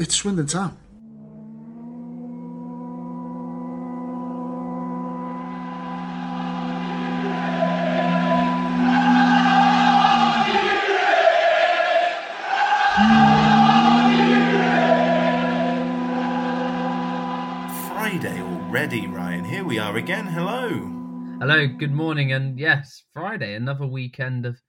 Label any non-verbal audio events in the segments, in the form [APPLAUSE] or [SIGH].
it's, it's Swindon Town. Friday already, Ryan. Here we are again. Hello. Hello, good morning, and yes, Friday, another weekend of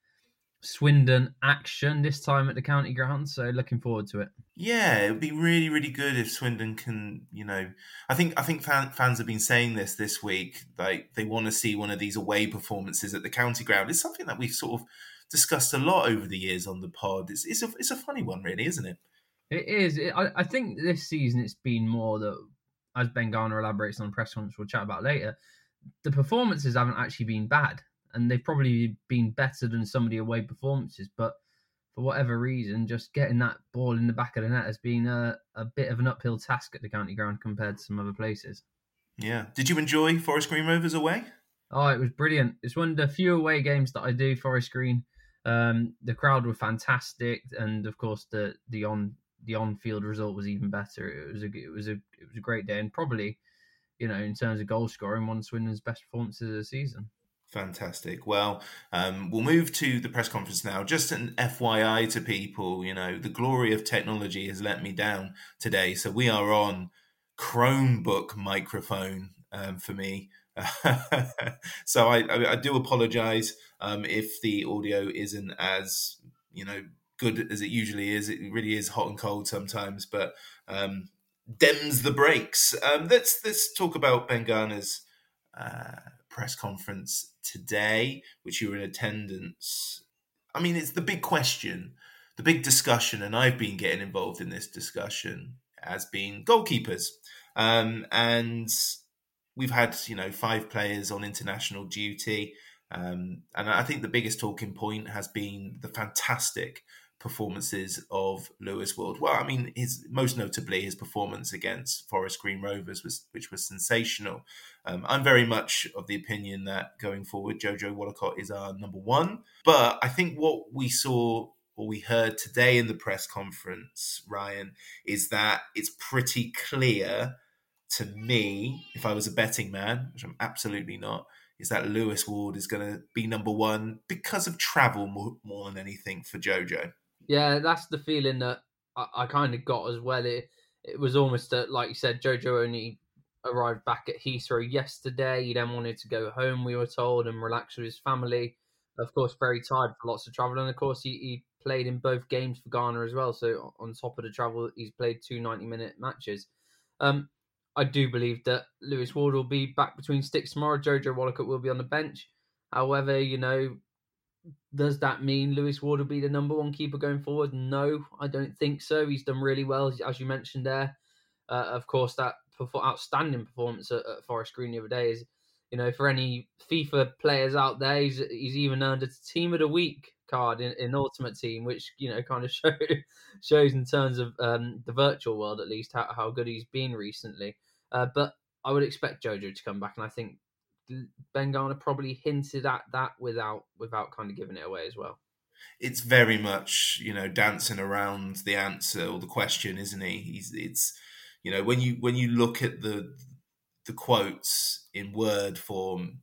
Swindon action. This time at the county ground, so looking forward to it. Yeah, it would be really, really good if Swindon can, you know, I think I think fan, fans have been saying this this week. Like they want to see one of these away performances at the county ground. It's something that we've sort of discussed a lot over the years on the pod. It's it's a it's a funny one, really, isn't it? It is. I, I think this season it's been more that, as Ben Garner elaborates on press conference, we'll chat about later. The performances haven't actually been bad, and they've probably been better than some of the away performances. But for whatever reason, just getting that ball in the back of the net has been a, a bit of an uphill task at the county ground compared to some other places. Yeah. Did you enjoy Forest Green Rovers away? Oh, it was brilliant. It's one of the few away games that I do, Forest Green. Um, the crowd were fantastic, and of course the the on the on field result was even better. It was a it was a it was a great day, and probably, you know, in terms of goal scoring, one of Swindon's best performances of the season. Fantastic. Well, um, we'll move to the press conference now. Just an FYI to people, you know, the glory of technology has let me down today. So we are on Chromebook microphone um, for me. [LAUGHS] so I, I, I do apologize um, if the audio isn't as, you know, good as it usually is. It really is hot and cold sometimes, but um, dems the brakes. Um, let's let's talk about Ben Garner's uh, press conference today, which you were in attendance. I mean, it's the big question, the big discussion, and I've been getting involved in this discussion as being goalkeepers, um, and we've had you know five players on international duty. Um, and I think the biggest talking point has been the fantastic performances of Lewis Ward. Well, I mean, his most notably his performance against Forest Green Rovers was which was sensational. Um, I'm very much of the opinion that going forward, Jojo Wollacott is our number one. But I think what we saw or we heard today in the press conference, Ryan, is that it's pretty clear to me, if I was a betting man, which I'm absolutely not, is that Lewis Ward is going to be number one because of travel more, more than anything for Jojo. Yeah, that's the feeling that I, I kind of got as well. It it was almost a, like you said, Jojo only arrived back at Heathrow yesterday. He then wanted to go home, we were told, and relax with his family. Of course, very tired for lots of travel. And of course, he, he played in both games for Ghana as well. So on top of the travel, he's played two 90 minute matches. Um, I do believe that Lewis Ward will be back between sticks tomorrow. Jojo Wollacott will be on the bench. However, you know, does that mean Lewis Ward will be the number one keeper going forward? No, I don't think so. He's done really well, as you mentioned there. Uh, of course, that for outstanding performance at, at, Forest Green the other day is, you know, for any FIFA players out there, he's, he's even earned a Team of the Week card in, in Ultimate Team, which you know kind of [LAUGHS] show, shows in terms of um, the virtual world at least how, how good he's been recently. Uh, but I would expect Jojo to come back, and I think Ben Garner probably hinted at that without without kind of giving it away as well. It's very much you know dancing around the answer or the question, isn't he? He's it's you know when you when you look at the the quotes in word form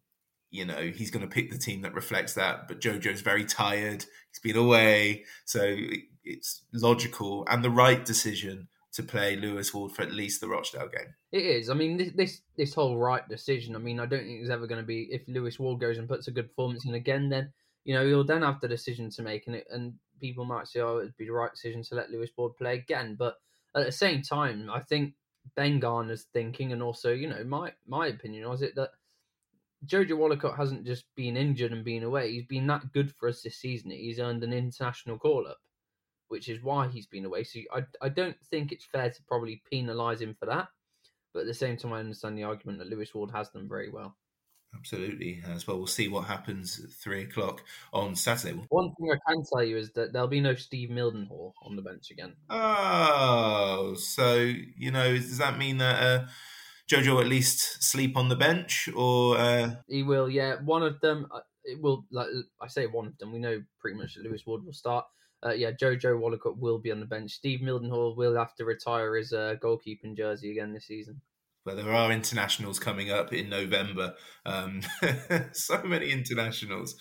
you know he's going to pick the team that reflects that but jojo's very tired he's been away so it's logical and the right decision to play lewis ward for at least the rochdale game it is i mean this this, this whole right decision i mean i don't think it's ever going to be if lewis ward goes and puts a good performance in again then you know he'll then have the decision to make and it and people might say oh it'd be the right decision to let lewis ward play again but at the same time i think ben garner's thinking and also you know my my opinion was it that Jojo Wollacott hasn't just been injured and been away. He's been that good for us this season. He's earned an international call up, which is why he's been away. So I, I don't think it's fair to probably penalise him for that. But at the same time, I understand the argument that Lewis Ward has done very well. Absolutely, as well. We'll see what happens at three o'clock on Saturday. One thing I can tell you is that there'll be no Steve Mildenhall on the bench again. Oh, so you know, does that mean that? Uh, Jojo at least sleep on the bench, or uh... he will? Yeah, one of them. Uh, it will. Like I say, one of them. We know pretty much that Lewis Ward will start. Uh, yeah, Jojo Wollacott will be on the bench. Steve Mildenhall will have to retire his uh, goalkeeping jersey again this season. But there are internationals coming up in November. Um, [LAUGHS] so many internationals.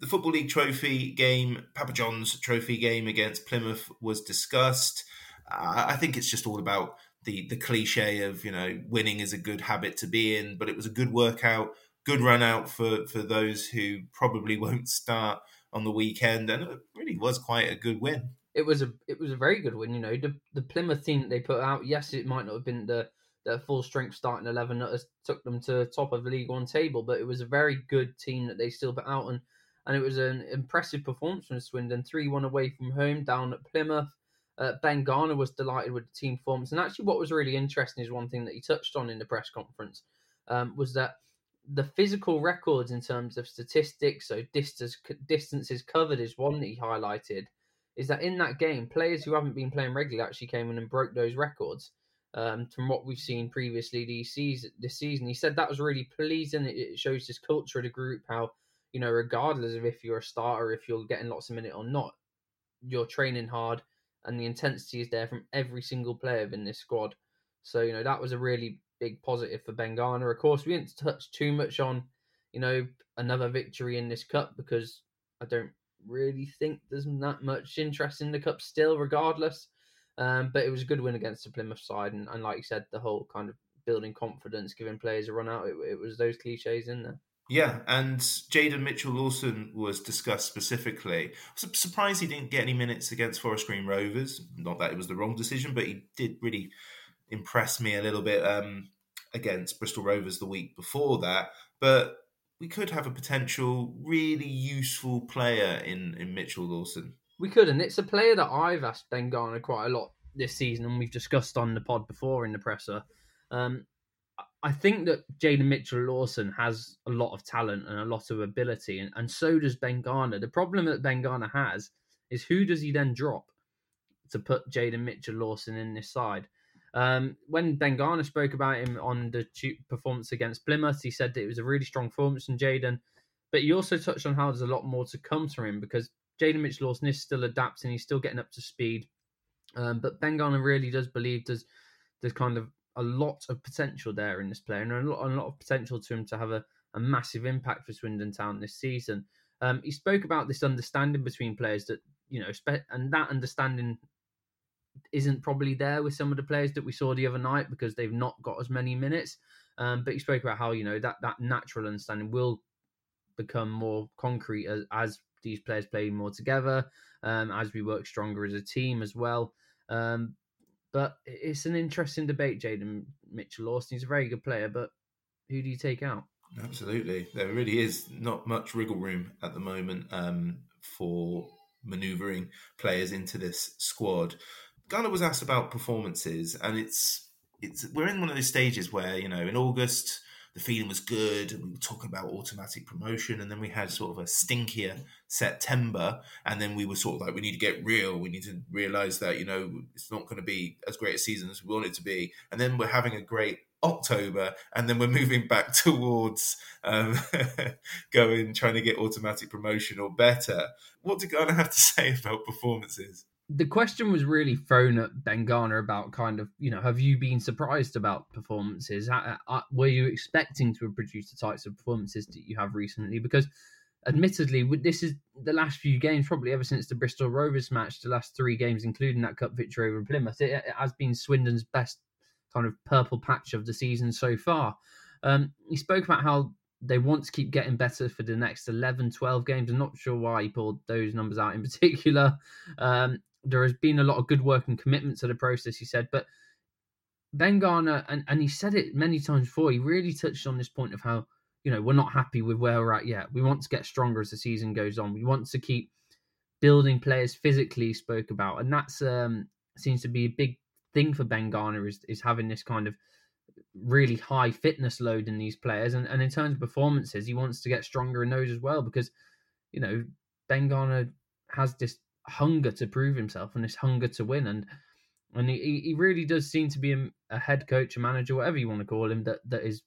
The Football League Trophy game, Papa John's Trophy game against Plymouth was discussed. Uh, I think it's just all about the the cliche of you know winning is a good habit to be in, but it was a good workout, good run out for for those who probably won't start on the weekend, and it really was quite a good win. It was a it was a very good win. You know, the the Plymouth team that they put out. Yes, it might not have been the the full strength starting eleven that has took them to top of the League One table, but it was a very good team that they still put out, and and it was an impressive performance from Swindon. Three one away from home down at Plymouth. Uh, ben Garner was delighted with the team performance, and actually, what was really interesting is one thing that he touched on in the press conference um, was that the physical records in terms of statistics, so distance, distances covered, is one that he highlighted. Is that in that game, players who haven't been playing regularly actually came in and broke those records. Um, from what we've seen previously this season, this season, he said that was really pleasing. It, shows this culture of the group, how you know, regardless of if you're a starter, if you're getting lots of minute or not, you're training hard and the intensity is there from every single player in this squad. So you know that was a really big positive for Ben Garner. Of course, we didn't touch too much on you know another victory in this cup because I don't really think there's that much interest in the cup still, regardless. Um, but it was a good win against the Plymouth side, and, and like you said, the whole kind of building confidence, giving players a run out. It, it was those cliches in there. Yeah, and Jaden Mitchell Lawson was discussed specifically. I was surprised he didn't get any minutes against Forest Green Rovers. Not that it was the wrong decision, but he did really impress me a little bit um, against Bristol Rovers the week before that. But we could have a potential really useful player in, in Mitchell Lawson. We could, and it's a player that I've asked Ben Garner quite a lot this season, and we've discussed on the pod before in the presser. Um, I think that Jaden Mitchell Lawson has a lot of talent and a lot of ability, and, and so does Ben Garner. The problem that Ben Garner has is who does he then drop to put Jaden Mitchell Lawson in this side? Um, when Garner spoke about him on the performance against Plymouth, he said that it was a really strong performance from Jaden, but he also touched on how there's a lot more to come from him because Jaden Mitchell Lawson is still adapting, he's still getting up to speed. Um, but Ben Garner really does believe there's there's kind of a lot of potential there in this player and a lot, a lot of potential to him to have a, a massive impact for Swindon Town this season. Um, he spoke about this understanding between players that, you know, and that understanding isn't probably there with some of the players that we saw the other night because they've not got as many minutes. Um, but you spoke about how you know that that natural understanding will become more concrete as, as these players play more together, um, as we work stronger as a team as well. Um, but it's an interesting debate, Jaden Mitchell Lawson. He's a very good player, but who do you take out? Absolutely. There really is not much wriggle room at the moment um, for manoeuvring players into this squad. Garner was asked about performances, and it's it's we're in one of those stages where you know in August the feeling was good, and we were talking about automatic promotion, and then we had sort of a stinkier September, and then we were sort of like we need to get real, we need to realize that you know it's not going to be as great a season as we want it to be, and then we're having a great October, and then we're moving back [LAUGHS] towards um, [LAUGHS] going trying to get automatic promotion or better. What did Garner have to [LAUGHS] say about performances? The question was really thrown at Ben Garner about kind of, you know, have you been surprised about performances? Were you expecting to have produced the types of performances that you have recently? Because admittedly, this is the last few games, probably ever since the Bristol Rovers match, the last three games, including that cup victory over Plymouth, it, it has been Swindon's best kind of purple patch of the season so far. Um, he spoke about how they want to keep getting better for the next 11, 12 games. I'm not sure why he pulled those numbers out in particular. Um, there has been a lot of good work and commitment to the process, he said. But Ben Garner, and, and he said it many times before, he really touched on this point of how, you know, we're not happy with where we're at yet. We want to get stronger as the season goes on. We want to keep building players physically, spoke about. And that's um, seems to be a big thing for Ben Garner is, is having this kind of really high fitness load in these players. And, and in terms of performances, he wants to get stronger in those as well because, you know, Ben Garner has this hunger to prove himself and this hunger to win. And and he, he really does seem to be a, a head coach, a manager, whatever you want to call him, that, that is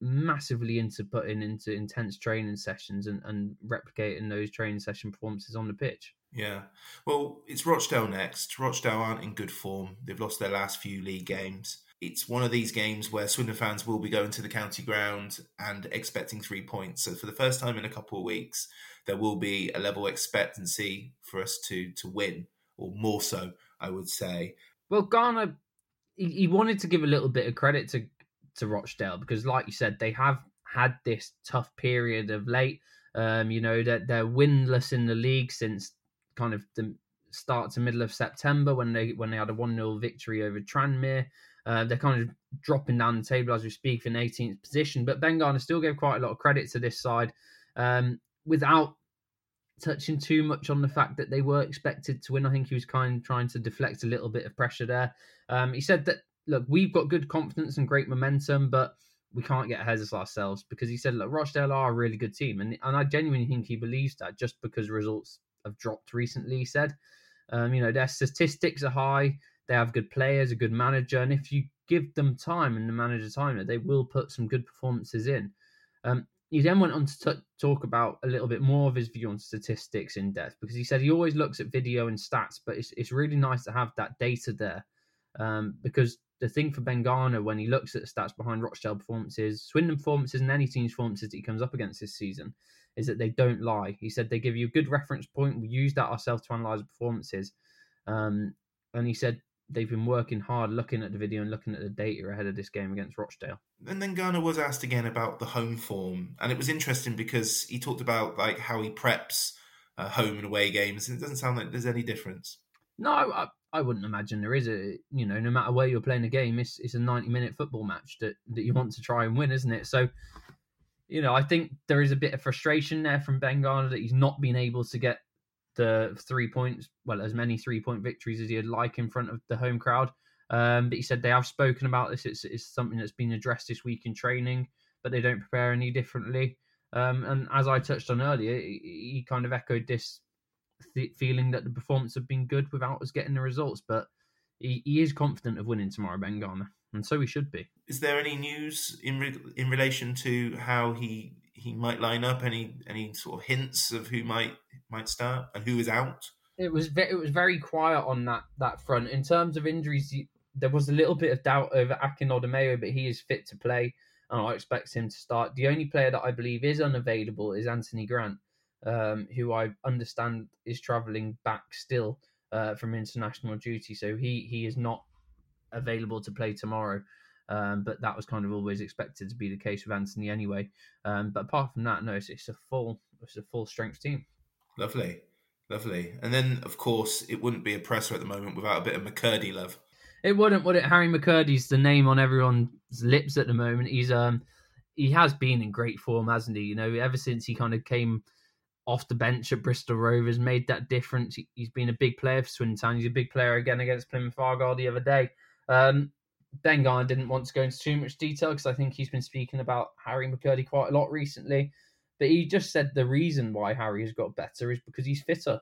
massively into putting into intense training sessions and, and replicating those training session performances on the pitch. Yeah. Well, it's Rochdale next. Rochdale aren't in good form. They've lost their last few league games. It's one of these games where Swindon fans will be going to the county ground and expecting three points. So for the first time in a couple of weeks, there will be a level expectancy for us to to win, or more so, I would say. Well, Garner, he, wanted to give a little bit of credit to to Rochdale because, like you said, they have had this tough period of late. Um, you know that they're, they're winless in the league since kind of the start to middle of September when they when they had a one 0 victory over Tranmere. Uh, they're kind of dropping down the table as we speak in 18th position, but Ben Garner still gave quite a lot of credit to this side. Um, without touching too much on the fact that they were expected to win. I think he was kind of trying to deflect a little bit of pressure there. Um, he said that look, we've got good confidence and great momentum, but we can't get ahead of ourselves because he said, look, Rochdale are a really good team, and and I genuinely think he believes that just because results have dropped recently. He said, um, you know, their statistics are high, they have good players, a good manager, and if you give them time and the manager time, they will put some good performances in. Um, he then went on to t- talk about a little bit more of his view on statistics in depth because he said he always looks at video and stats, but it's it's really nice to have that data there. Um, because the thing for Ben Garner when he looks at the stats behind Rochdale performances, Swindon performances, and any team's performances that he comes up against this season, is that they don't lie. He said they give you a good reference point. We use that ourselves to analyze performances. Um, and he said they've been working hard looking at the video and looking at the data ahead of this game against Rochdale. And then Garner was asked again about the home form, and it was interesting because he talked about like how he preps uh, home and away games, and it doesn't sound like there's any difference. No, I, I wouldn't imagine there is a you know no matter where you're playing a game, it's it's a 90 minute football match that that you want to try and win, isn't it? So. You know, I think there is a bit of frustration there from Ben Garner that he's not been able to get the three points, well, as many three point victories as he'd like in front of the home crowd. Um, but he said they have spoken about this. It's, it's something that's been addressed this week in training, but they don't prepare any differently. Um, and as I touched on earlier, he, he kind of echoed this th- feeling that the performance have been good without us getting the results. But he, he is confident of winning tomorrow, Ben Garner, and so he should be. Is there any news in re- in relation to how he he might line up? Any any sort of hints of who might might start and who is out? It was ve- it was very quiet on that that front in terms of injuries. There was a little bit of doubt over Akin Odimayo, but he is fit to play, and I expect him to start. The only player that I believe is unavailable is Anthony Grant, um, who I understand is travelling back still uh, from international duty, so he he is not available to play tomorrow. Um, but that was kind of always expected to be the case with Anthony anyway. Um, but apart from that, no, it's, it's a full it's a full strength team. Lovely, lovely. And then of course it wouldn't be a presser at the moment without a bit of McKirdy love. It wouldn't, would it? Harry McKirdy's the name on everyone's lips at the moment. He's um he has been in great form, hasn't he? You know, ever since he kind of came off the bench at Bristol Rovers, made that difference. He's been a big player for Swindon Town. He's a big player again against Plymouth Argyle the other day. Um, Ben Garner didn't want to go into too much detail because I think he's been speaking about Harry McKirdy quite a lot recently. But he just said the reason why Harry has got better is because he's fitter.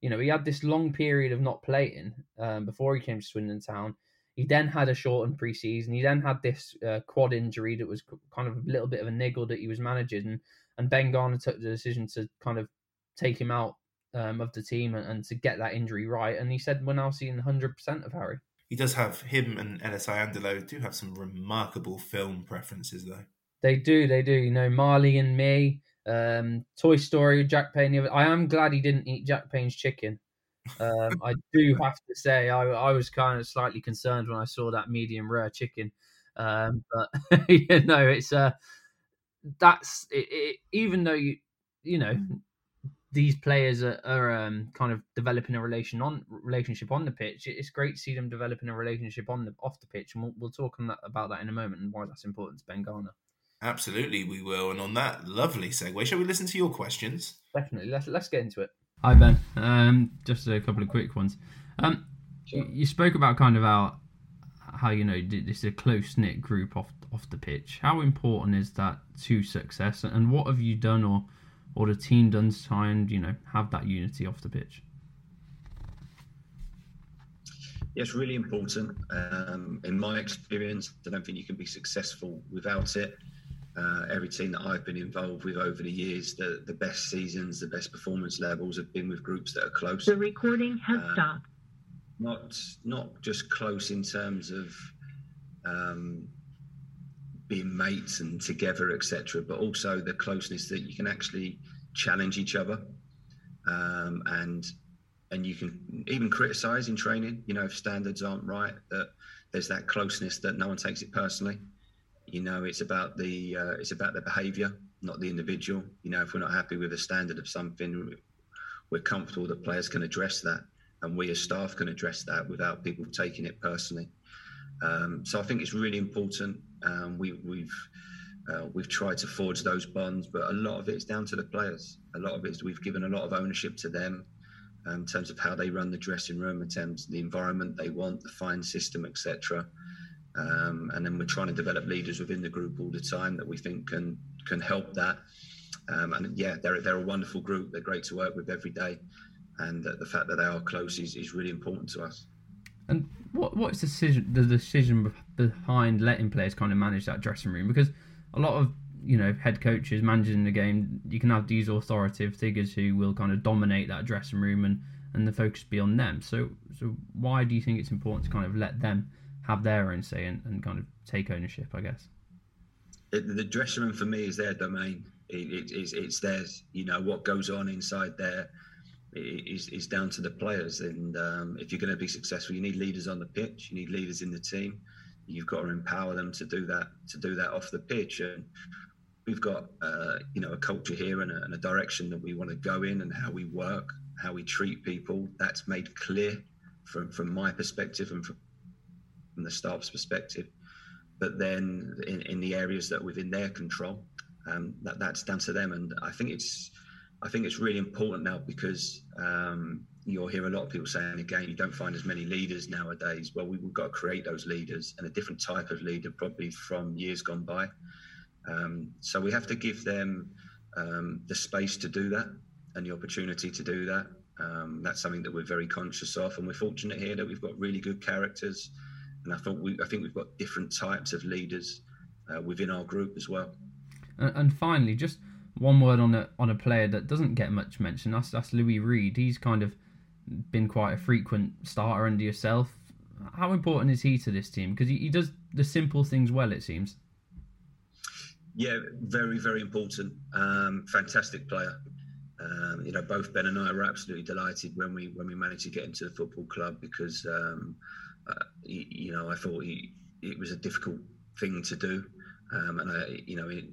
You know, he had this long period of not playing um, before he came to Swindon Town. He then had a shortened preseason. He then had this uh, quad injury that was kind of a little bit of a niggle that he was managing. And, and Ben Garner took the decision to kind of take him out um, of the team and, and, to get that injury right. And he said, we're now seeing 100% of Harry. He does have, him and Ellis Iandolo do have some remarkable film preferences, though. They do, they do. You know, Marley and me, um, Toy Story, Jack Payne. I am glad he didn't eat Jack Payne's chicken. Um, I do [LAUGHS] have to say, I, I, was kind of slightly concerned when I saw that medium rare chicken. Um, but [LAUGHS] you know, it's uh, that's it, it, even though you you know these players are, are um, kind of developing a relation on relationship on the pitch. It's great to see them developing a relationship on the off the pitch, and we'll, we'll talk that, about that in a moment and why that's important to Ben Garner. Absolutely, we will. And on that lovely segue, shall we listen to your questions? Definitely. Let's let's get into it. Hi Ben. Um, just a couple of quick ones. Um, sure. you, you spoke about kind of how how you know this is a close knit group off off the pitch. How important is that to success, and what have you done or or the team done to try and you know have that unity off the pitch? Yes, really important. Um, in my experience, I don't think you can be successful without it. Uh, every team that I've been involved with over the years, the, the best seasons, the best performance levels have been with groups that are close. The recording has uh, stopped. Not not just close in terms of um, being mates and together, etc., but also the closeness that you can actually challenge each other, um, and and you can even criticize in training. You know, if standards aren't right, that there's that closeness that no one takes it personally. You know, it's about the uh, it's about the behaviour, not the individual. You know, if we're not happy with a standard of something, we're comfortable that players can address that, and we as staff can address that without people taking it personally. Um, so I think it's really important. Um, we, we've uh, we've tried to forge those bonds, but a lot of it's down to the players. A lot of it is we've given a lot of ownership to them um, in terms of how they run the dressing room, in terms of the environment they want, the fine system, etc. Um, and then we're trying to develop leaders within the group all the time that we think can can help that. Um, and yeah, they're they're a wonderful group. They're great to work with every day, and uh, the fact that they are close is, is really important to us. And what what's the decision the decision behind letting players kind of manage that dressing room? Because a lot of you know head coaches managing the game, you can have these authoritative figures who will kind of dominate that dressing room and and the focus be on them. So so why do you think it's important to kind of let them have their own say and, and kind of take ownership, I guess. The dressing room for me is their domain. It, it, it's, it's theirs. You know what goes on inside there is, is down to the players. And um, if you're going to be successful, you need leaders on the pitch. You need leaders in the team. You've got to empower them to do that. To do that off the pitch. And we've got uh, you know a culture here and a, and a direction that we want to go in and how we work, how we treat people. That's made clear from from my perspective and from from the staff's perspective. But then in, in the areas that within their control, um, that that's down to them. And I think it's I think it's really important now because um, you'll hear a lot of people saying again, you don't find as many leaders nowadays. Well, we, have got to create those leaders and a different type of leader, probably from years gone by. Um, so we have to give them um, the space to do that and the opportunity to do that. Um, that's something that we're very conscious of, and we're fortunate here that we've got really good characters and I think we I think we've got different types of leaders uh, within our group as well. And, and, finally, just one word on a on a player that doesn't get much mention. That's that's Louis Reed. He's kind of been quite a frequent starter under yourself. How important is he to this team? Because he, he does the simple things well. It seems. Yeah, very very important. Um, fantastic player. Um, you know, both Ben and I were absolutely delighted when we when we managed to get into the football club because um, uh, you, you, know, I thought he, it was a difficult thing to do, um, and I, you know, it,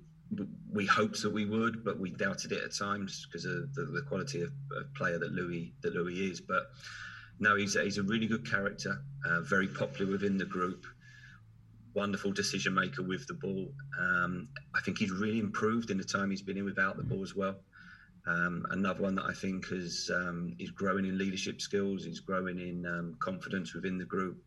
we hoped that we would, but we doubted it at times because of the, the quality of, of, player that Louis that Louis is. But no, he's a, he's a really good character, uh, very popular within the group, wonderful decision maker with the ball. Um, I think he's really improved in the time he's been in without the ball as well. Um, another one that I think is um, is growing in leadership skills, he's growing in um, confidence within the group.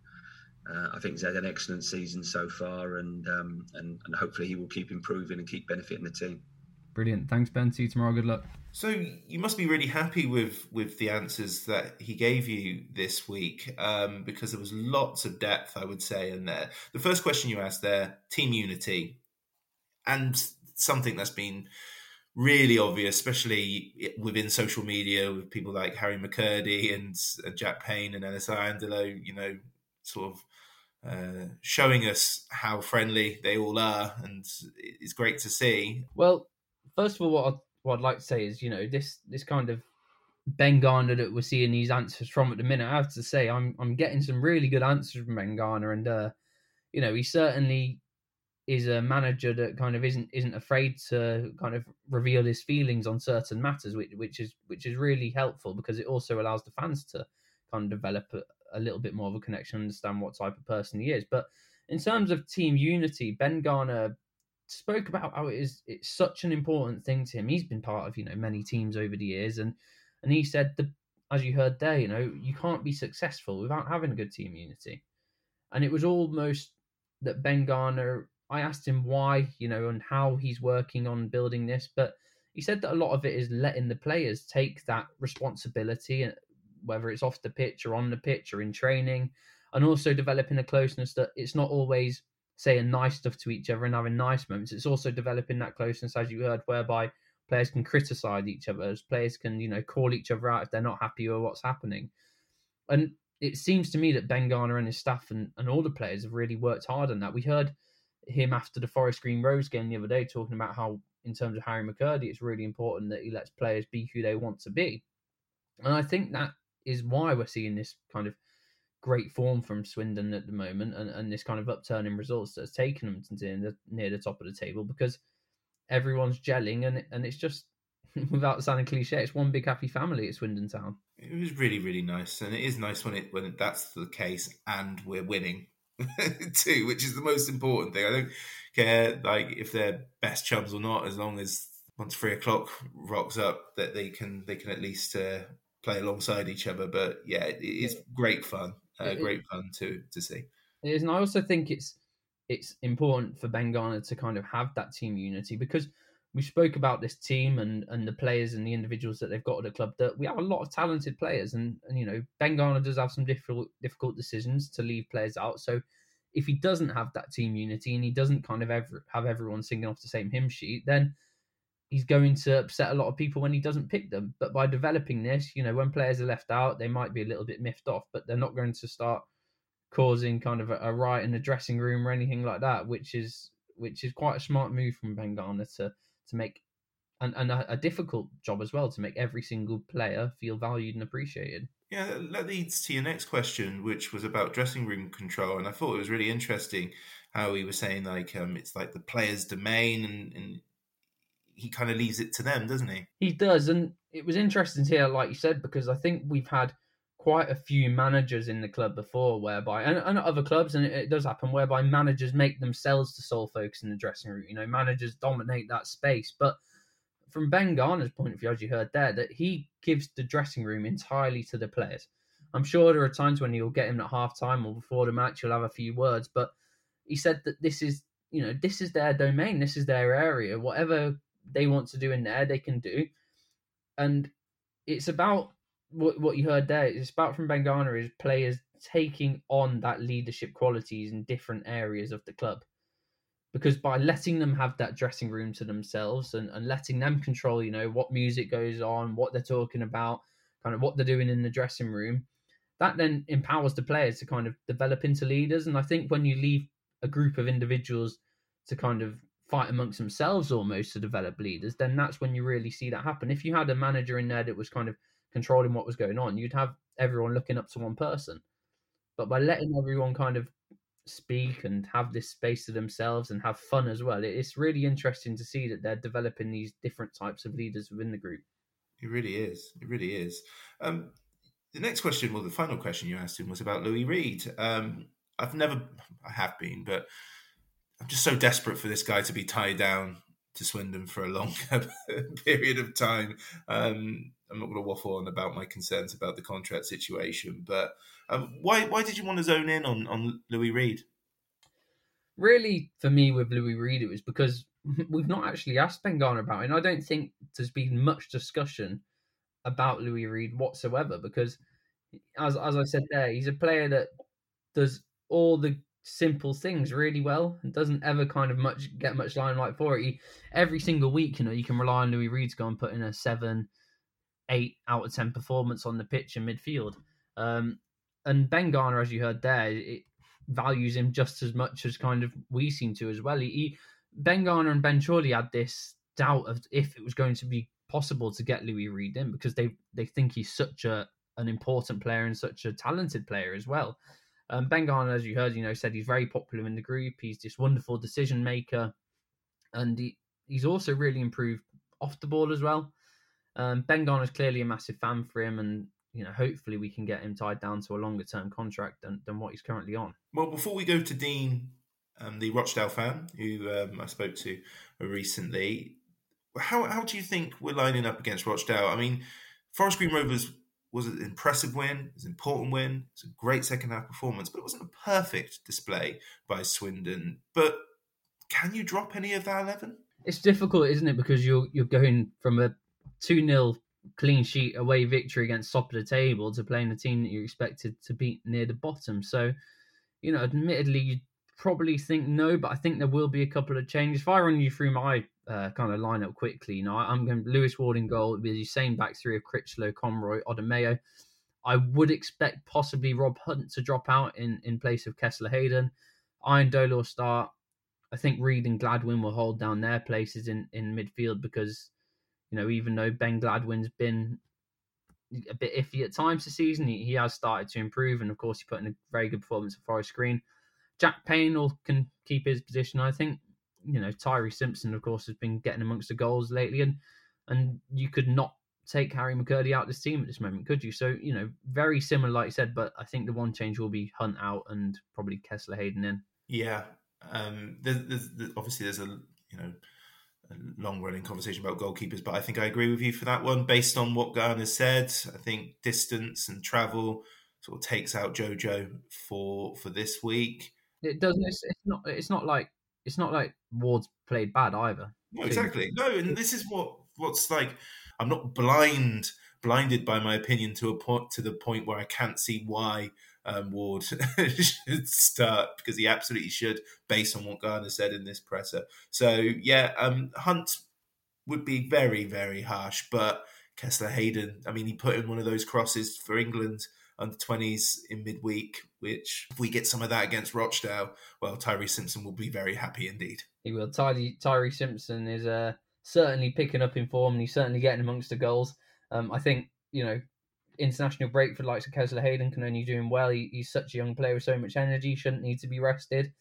Uh, I think he's had an excellent season so far, and, um, and and hopefully he will keep improving and keep benefiting the team. Brilliant. Thanks, Ben. See you tomorrow. Good luck. So you must be really happy with with the answers that he gave you this week, um, because there was lots of depth, I would say, in there. The first question you asked there, team unity, and something that's been really obvious, especially within social media with people like Harry McKirdy and Jack Payne and Ellis Iandolo, you know, sort of uh, showing us how friendly they all are, and it's great to see. Well, first of all, what I'd, what I'd like to say is, you know, this this kind of Ben Garner that we're seeing these answers from at the minute. I have to say, I'm I'm getting some really good answers from Ben Garner, and uh, you know, he certainly is a manager that kind of isn't isn't afraid to kind of reveal his feelings on certain matters, which which is which is really helpful because it also allows the fans to kind of develop a, little bit more of a connection, understand what type of person he is. But in terms of team unity, Ben Garner spoke about how it is it's such an important thing to him. He's been part of you know many teams over the years, and and he said the as you heard there, you know you can't be successful without having a good team unity. And it was almost that Ben Garner. I asked him why, you know, and how he's working on building this, but he said that a lot of it is letting the players take that responsibility whether it's off the pitch or on the pitch or in training, and also developing a closeness that it's not always saying nice stuff to each other and having nice moments. It's also developing that closeness, as you heard, whereby players can criticize each other, as players can, you know, call each other out if they're not happy with what's happening. And it seems to me that Ben Garner and his staff and, and all the players have really worked hard on that. We heard him after the Forest Green Rovers game the other day talking about how, in terms of Harry McKirdy, it's really important that he lets players be who they want to be. And I think that is why we're seeing this kind of great form from Swindon at the moment and, and this kind of upturn in results that's taken them to near the, near the top of the table because everyone's gelling and and it's just [LAUGHS] without sounding cliche, it's one big happy family at Swindon Town. It was really really nice, and it is nice when it when that's the case and we're winning [LAUGHS] too, which is the most important thing. I don't care like if they're best chums or not, as long as once three o'clock rocks up, that they can they can at least uh, play alongside each other. But yeah, it is great fun. Uh, great fun to to see. It is, and I also think it's it's important for Ben Garner to kind of have that team unity because we spoke about this team and and the players and the individuals that they've got at the club that we have a lot of talented players and and you know Ben Garner does have some difficult difficult decisions to leave players out so if he doesn't have that team unity and he doesn't kind of ever have everyone singing off the same hymn sheet then he's going to upset a lot of people when he doesn't pick them. But by developing this, you know, when players are left out, they might be a little bit miffed off, but they're not going to start causing kind of a, a riot in the dressing room or anything like that, which is which is quite a smart move from Ben Garner to to make and, and a, a difficult job as well to make every single player feel valued and appreciated. Yeah, that leads to your next question, which was about dressing room control, and I thought it was really interesting how he was saying like um, it's like the player's domain, and, and he kind of leaves it to them, doesn't he? He does, and it was interesting to hear, like you said, because I think we've had quite a few managers in the club before, whereby and, and other clubs, and it, it, does happen, whereby managers make themselves the sole focus in the dressing room. You know, managers dominate that space, but from Ben Garner's point of view, as you heard there, that he gives the dressing room entirely to the players. I'm sure there are times when you'll get him at half time or before the match, you'll have a few words, but he said that this is, you know, this is their domain, this is their area. Whatever they want to do in there, they can do. And it's about what what you heard there. It's about from Ben Garner is players taking on that leadership qualities in different areas of the club. Because by letting them have that dressing room to themselves and, and letting them control, you know, what music goes on, what they're talking about, kind of what they're doing in the dressing room, that then empowers the players to kind of develop into leaders. And I think when you leave a group of individuals to kind of fight amongst themselves almost to develop leaders, then that's when you really see that happen. If you had a manager in there that was kind of controlling what was going on, you'd have everyone looking up to one person. But by letting everyone kind of speak and have this space to themselves and have fun as well. It's really interesting to see that they're developing these different types of leaders within the group. It really is. It really is. Um, the next question, well, the final question you asked him was about Louis Reed. Um, I've never, I have been, but I'm just so desperate for this guy to be tied down to Swindon for a longer [LAUGHS] period of time. Um, I'm not going to waffle on about my concerns about the contract situation, but um, why why did you want to zone in on on Louis Reed? Really, for me with Louis Reed, it was because [LAUGHS] we've not actually asked Ben Garner about it, and I don't think there's been much discussion about Louis Reed whatsoever. Because, as as I said there, he's a player that does all the simple things really well and doesn't ever kind of much get much limelight for it. He, every single week, you know, you can rely on Louis Reed to go and put in a seven, eight out of ten performance on the pitch in midfield. Um, and Ben Garner, as you heard there, it values him just as much as kind of we seem to as well. He, he Ben Garner and Ben Chorley had this doubt of if it was going to be possible to get Louis Reed in because they they think he's such a an important player and such a talented player as well. Um, ben Garner, as you heard, you know, said he's very popular in the group. He's this wonderful decision maker, and he, he's also really improved off the ball as well. Um, ben is clearly a massive fan for him, and you know, hopefully we can get him tied down to a longer term contract than, than what he's currently on. Well, before we go to Dean, um, the Rochdale fan who um, I spoke to recently, how how do you think we're lining up against Rochdale? I mean, Forest Green Rovers was an impressive win, it was an important win, it's a great second half performance, but it wasn't a perfect display by Swindon. But can you drop any of that eleven? It's difficult, isn't it? Because you're you're going from a two 0 clean sheet away victory against top of the table to playing a team that you expected to beat near the bottom. So, you know, admittedly, you probably think no, but I think there will be a couple of changes. If I run you through my uh, kind of lineup quickly. You know, I, am going Lewis Ward in goal with the same back three of Critchlow, Conroy, Odimayo. I would expect possibly Rob Hunt to drop out in, in place of Kesler Hayden. Iron will start. I think Reed and Gladwin will hold down their places in, in midfield because, you know, even though Ben Gladwin's been a bit iffy at times this season, he, he has started to improve. And of course, he put in a very good performance at Forest Green. Jack Payne will, can keep his position, I think you know, Tyreece Simpson, of course, has been getting amongst the goals lately, and and you could not take Harry McKirdy out of this team at this moment, could you? So you know, very similar, like you said, but I think the one change will be Hunt out and probably Kesler Hayden in. Yeah, um, there's, there's, there's, obviously there's a you know a long running conversation about goalkeepers, but I think I agree with you for that one. Based on what Garner said, I think distance and travel sort of takes out Jojo for for this week. It doesn't. It's, it's not. It's not like it's not like Ward's played bad either. No, exactly. No, and this is what what's like. I'm not blind blinded by my opinion to a point to the point where I can't see why um, Ward [LAUGHS] should start because he absolutely should, based on what Garner said in this presser. So yeah, um, Hunt would be very very harsh, but Kesler Hayden. I mean, he put in one of those crosses for England under 20s in midweek, which if we get some of that against Rochdale, well, Tyreece Simpson will be very happy indeed. He will. Tyreece, Tyreece Simpson is uh, certainly picking up in form and he's certainly getting amongst the goals. Um, I think, you know, international break for the likes of Kesler Hayden can only do him well. He, he's such a young player with so much energy, shouldn't need to be rested.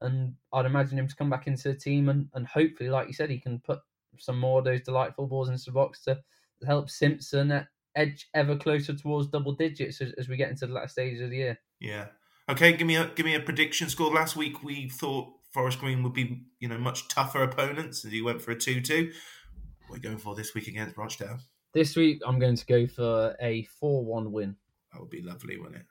And I'd imagine him to come back into the team and, and hopefully, like you said, he can put some more of those delightful balls into the box to help Simpson edge ever closer towards double digits as, as we get into the latter stages of the year. Yeah. Okay, give me a give me a prediction score. Last week we thought Forest Green would be, you know, much tougher opponents, and you went for a two-two. We're going for this week against Rochdale. This week I'm going to go for a four-one win. That would be lovely, wouldn't it?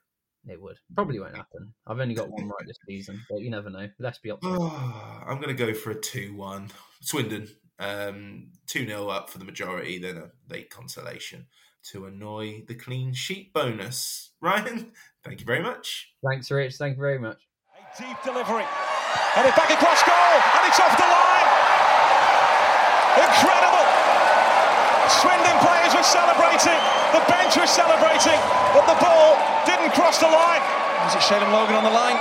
It would. Probably won't happen. I've only got one right this season, but you never know. Let's be [SIGHS] optimistic. Oh, I'm going to go for a 2 1. Swindon, um, 2 0 up for the majority, then a late consolation to annoy the clean sheet bonus. [LAUGHS] Ryan, thank you very much. Thanks, Rich. Thank you very much. A deep delivery. And it back across goal. And it's off the line. Incredible. Swindon players were celebrating. The bench was celebrating. But the ball didn't cross the line. Was it Shaleum Logan on the line?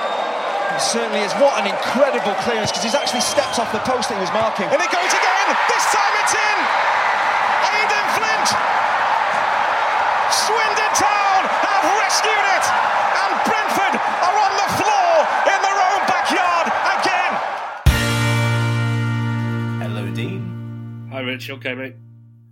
It certainly is. What an incredible clearance because he's actually stepped off the post that he was marking. And it goes again. This time it's in. Aden Flint Swindon Town have rescued it, and Brentford are on the floor in their own backyard again. Hello, Dean. Hi, Rich. Okay, mate.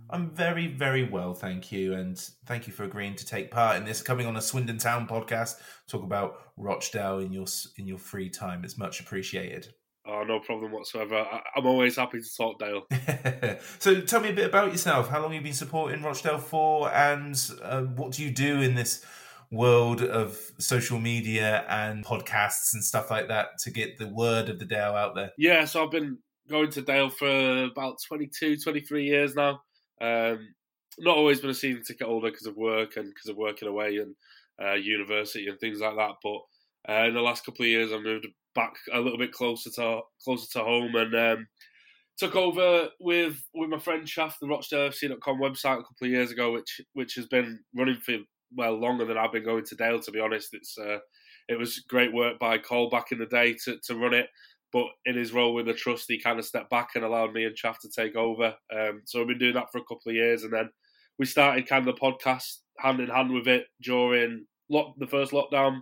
I'm very, very well, thank you, and thank you for agreeing to take part in this. Coming on a Swindon Town podcast, talk about Rochdale in your in your free time. It's much appreciated. Oh, no problem whatsoever. I, am always happy to talk Dale. [LAUGHS] so, tell me a bit about yourself. How long have you been supporting Rochdale for, and uh, what do you do in this world of social media and podcasts and stuff like that to get the word of the Dale out there? Yeah, so I've been going to Dale for about 22, 23 years now. Um, not always been a season ticket holder because of work and because of working away and uh, university and things like that. But uh, in the last couple of years, I moved back a little bit closer to closer to home and um, took over with with my friend Shaft, the RochdaleFC.com website a couple of years ago, which which has been running for well longer than I've been going to Dale. To be honest, it's uh, it was great work by Cole back in the day to, to run it. But in his role with the trust, he kind of stepped back and allowed me and Chaff to take over. Um, so I've been doing that for a couple of years, and then we started kind of the podcast hand in hand with it during lock, the first lockdown.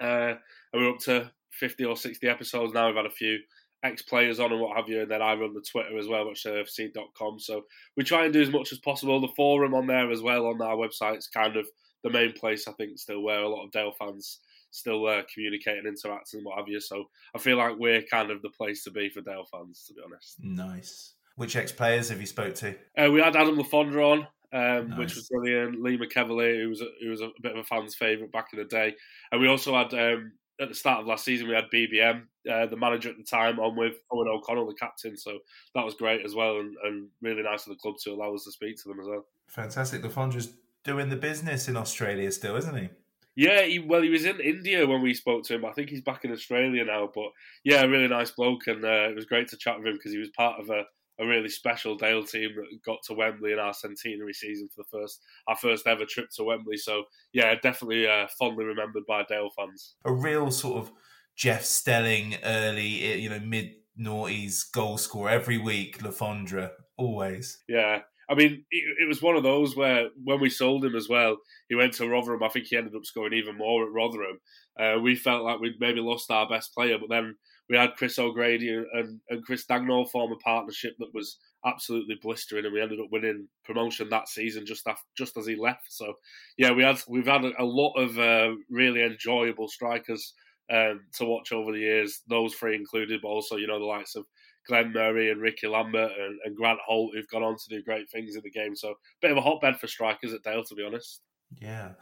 Uh, and we're up to 50 or 60 episodes now. We've had a few ex players on and what have you, and then I run the Twitter as well, watchfc.com. So we try and do as much as possible. The forum on there as well on our website is kind of the main place, I think, still where a lot of Dale fans still uh, communicating, and interacting, and what have you. So I feel like we're kind of the place to be for Dale fans, to be honest. Nice. Which ex players have you spoke to? Uh, we had Adam Le Fondre on, um, nice. which was brilliant. Lee McEvilly, who was a, who was a bit of a fan's favourite back in the day, and we also had um, at the start of last season we had BBM, uh, the manager at the time, on with Eoghan O'Connell, the captain. So that was great as well, and, and really nice of the club to allow us to speak to them as well. Fantastic. Le Fondre's doing the business in Australia still, isn't he? Yeah, he, well, he was in India when we spoke to him. I think he's back in Australia now. But yeah, really nice bloke, and uh, it was great to chat with him because he was part of a, a really special Dale team that got to Wembley in our centenary season for the first our first ever trip to Wembley. So yeah, definitely uh, fondly remembered by Dale fans. A real sort of Jeff Stelling early, you know, mid noughties goal scorer every week. Le Fondre always. Yeah, I mean, it, it, was one of those where when we sold him as well, he went to Rotherham. I think he ended up scoring even more at Rotherham. Uh, we felt like we'd maybe lost our best player, but then we had Chris O'Grady and, and Chris Dagnall form a partnership that was absolutely blistering, and we ended up winning promotion that season just after, just as he left. So, yeah, we had we've had a, lot of uh, really enjoyable strikers um, to watch over the years. Those three included, but also you know the likes of Glenn Murray and Rickie Lambert and, and, Grant Holt, who've gone on to do great things in the game. So, a bit of a hotbed for strikers at Dale, to be honest. Yeah.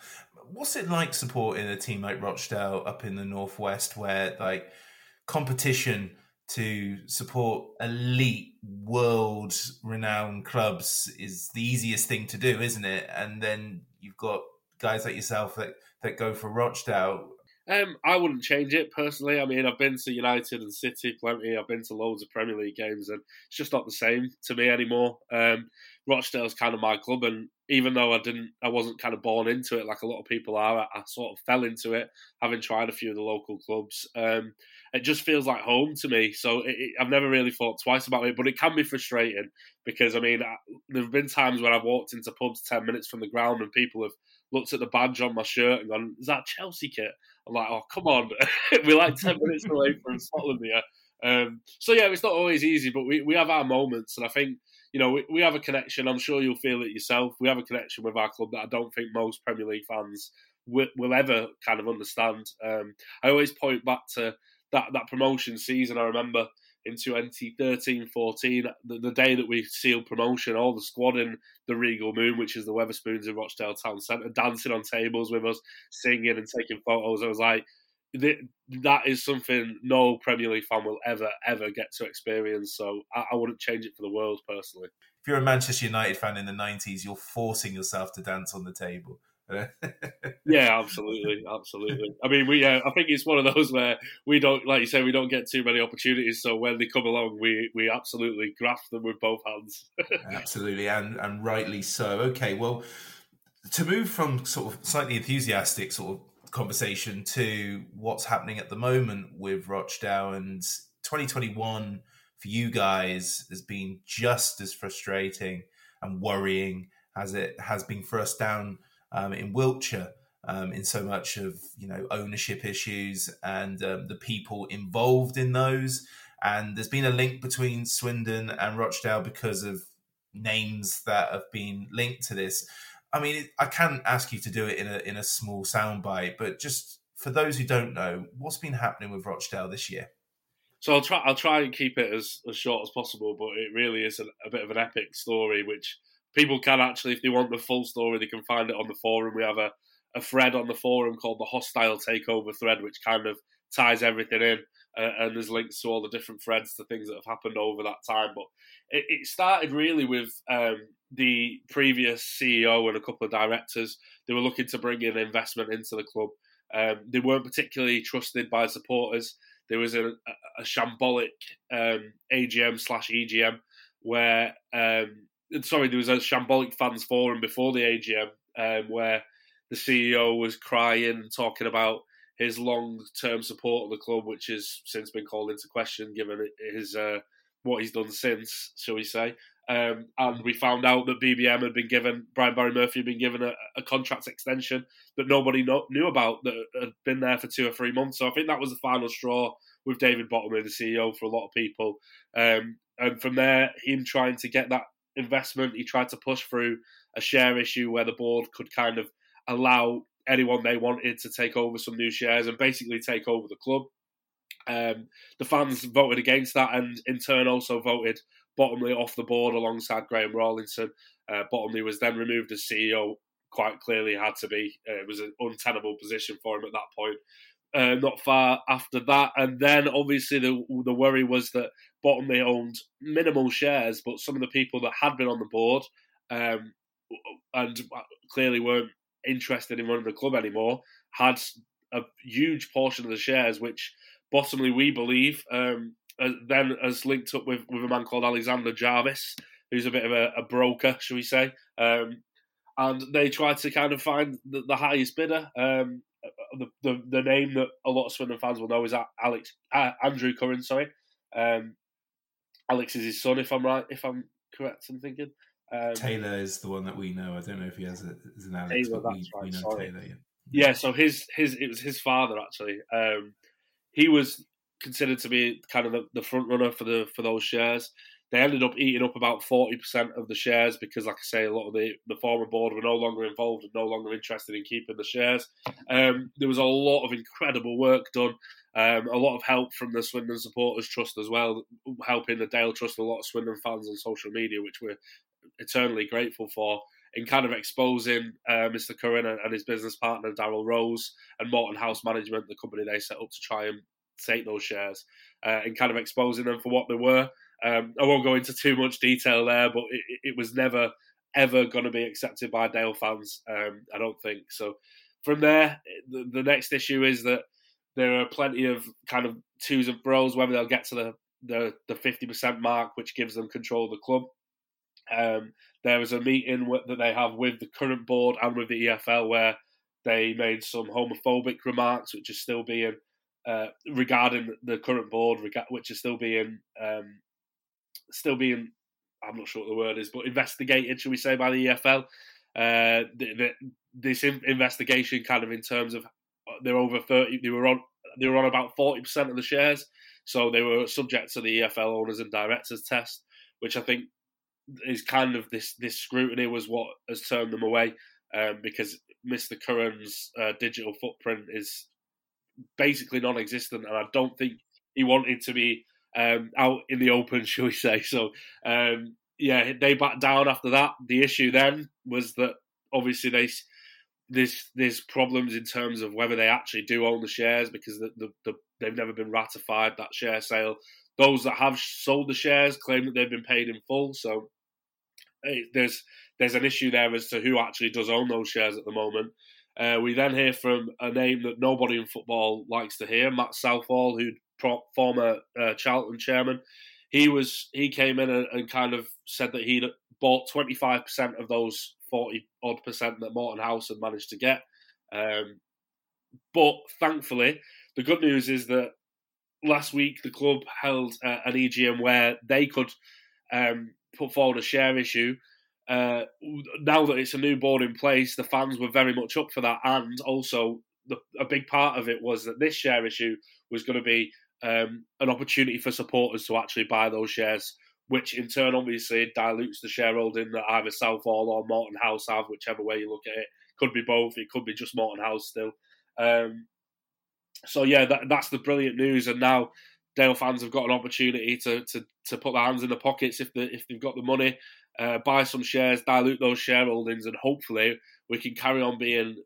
What's it like supporting a team like Rochdale up in the Northwest where, like, competition to support elite world renowned clubs is the easiest thing to do, isn't it? And then you've got guys like yourself that, that go for Rochdale. Um, I wouldn't change it personally. I mean, I've been to United and City plenty. I've been to loads of Premier League games, and it's just not the same to me anymore. Um, Rochdale's kind of my club, and even though I didn't, I wasn't kind of born into it like a lot of people are. I, I sort of fell into it, having tried a few of the local clubs. Um, it just feels like home to me. So it, it, I've never really thought twice about it, but it can be frustrating because I mean, there have been times when I've walked into pubs ten minutes from the ground and people have looked at the badge on my shirt and gone, "Is that Chelsea kit?" I'm like, "Oh, come on, [LAUGHS] we're like ten minutes away from Spotland here." Um, so yeah, it's not always easy, but we, we have our moments, and I think you know we, we have a connection. I'm sure you'll feel it yourself. We have a connection with our club that I don't think most Premier League fans will, will ever kind of understand. Um, I always point back to that that promotion season. I remember in 2013 14, the, the, day that we sealed promotion, all the squad in the Regal Moon, which is the Wetherspoons in Rochdale Town Centre, dancing on tables with us, singing and taking photos. I was like, that is something no Premier League fan will ever, ever get to experience. So I, I wouldn't change it for the world personally. If you're a Manchester United fan in the 90s, you're forcing yourself to dance on the table. [LAUGHS] yeah, absolutely, absolutely. I mean, we. Uh, I think it's one of those where we don't, like you say, we don't get too many opportunities. So when they come along, we we absolutely grasp them with both hands. [LAUGHS] absolutely, and and rightly so. Okay, well, to move from sort of slightly enthusiastic sort of conversation to what's happening at the moment with Rochdale and 2021 for you guys has been just as frustrating and worrying as it has been for us down um, in Wiltshire. Um, in so much of you know ownership issues and um, the people involved in those. And there's been a link between Swindon and Rochdale because of names that have been linked to this. I mean, I can't ask you to do it in a in a small soundbite, but just for those who don't know, what's been happening with Rochdale this year? So I'll try. I'll try and keep it as, as short as possible, but it really is a, a, bit of an epic story, which people can actually, if they want the full story, they can find it on the forum. We have a, a thread on the forum called the Hostile Takeover thread, which kind of ties everything in, uh, and there's links to all the different threads to things that have happened over that time. But it, it started really with um, the previous CEO and a couple of directors. They were looking to bring in investment into the club. Um, they weren't particularly trusted by supporters. There was a, a shambolic um, AGM slash EGM where, um, sorry, there was a shambolic fans forum before the AGM um, where the CEO was crying talking about his long term support of the club, which has since been called into question given his uh, what he's done since, shall we say. Um, and we found out that BBM had been given, Brian Barry Murphy had been given a, a contract extension that nobody know, knew about that had been there for two or three months. So I think that was the final straw with David Bottomley, the CEO, for a lot of people. Um, and from there, him trying to get that investment, he tried to push through a share issue where the board could kind of allow anyone they wanted to take over some new shares and basically take over the club. Um, the fans voted against that, and in turn also voted Bottomley off the board alongside Graham Rawlinson. Uh, Bottomley was then removed as CEO. Quite clearly, had to be. Uh, it was an untenable position for him at that point. Uh, not far after that, and then obviously the the worry was that Bottomley owned minimal shares, but some of the people that had been on the board um, and clearly weren't interested in running the club anymore had a huge portion of the shares, which Bottomley, we believe, um, uh, then has linked up with, with a man called Alexander Jarvis, who's a bit of a, a broker, shall we say. Um, and they tried to kind of find the, the highest bidder. Um, the, the, the name that a lot of Swindon fans will know is Alex uh, Andrew Curran. Sorry, um, Alex is his son, if I'm right, if I'm correct in thinking. Um, Taylor is the one that we know. I don't know if he has a, an Alex, Taylor, but we, right, we know sorry. Taylor. Yeah. yeah. so his his it was his father actually. Um, he was considered to be kind of the, the front runner for the for those shares. They ended up eating up about forty percent of the shares because, like I say, a lot of the, the former board were no longer involved and no longer interested in keeping the shares. Um, there was a lot of incredible work done, um, a lot of help from the Swindon Supporters Trust as well, helping the Dale Trust a lot of Swindon fans on social media, which we're eternally grateful for in kind of exposing uh, Mr. Curran and his business partner Daryl Rose and Morton House Management, the company they set up to try and take those shares uh, and kind of exposing them for what they were. Um, I won't go into too much detail there, but it, it was never ever going to be accepted by Dale fans. Um, I don't think so. From there, the, the, next issue is that there are plenty of kind of twos and fro's whether they'll get to the the the fifty percent mark, which gives them control of the club. Um, there was a meeting that they have with the current board and with the EFL where they made some homophobic remarks, which are still being uh, regarding the current board, which is still being um, still being I'm not sure what the word is, but investigated, shall we say, by the EFL. Uh, the, the, this investigation, kind of in terms of uh, they're over thirty, they were on they were on about forty percent of the shares, so they were subject to the EFL owners and directors test, which I think is kind of this this scrutiny was what has turned them away um, because Mr. Curran's uh, digital footprint is basically non-existent, and I don't think he wanted to be um, out in the open, [LAUGHS] shall we say? So, um, yeah, they backed down after that. The issue then was that obviously they there's there's problems in terms of whether they actually do own the shares because the, the, the, they've never been ratified that share sale. Those that have sold the shares claim that they've been paid in full. So there's there's an issue there as to who actually does own those shares at the moment. Uh, we then hear from a name that nobody in football likes to hear, Matt Southall, who former uh, Charlton chairman. He was he came in and, and kind of said that he'd bought 25% of those 40 odd percent that Morton House had managed to get. Um, but thankfully, the good news is that last week the club held uh, an EGM where they could um, put forward a share issue. Uh, now that it's a new board in place, the fans were very much up for that, and also the, a big part of it was that this share issue was going to be um, an opportunity for supporters to actually buy those shares which in turn obviously dilutes the shareholding that either Southall or Morton House have, whichever way you look at it. Could be both. It could be just Morton House still. Um, so yeah, that, that's the brilliant news. And now Dale fans have got an opportunity to to, to put their hands in the pockets if if they've got the money, uh, buy some shares, dilute those shareholdings, and hopefully we can carry on being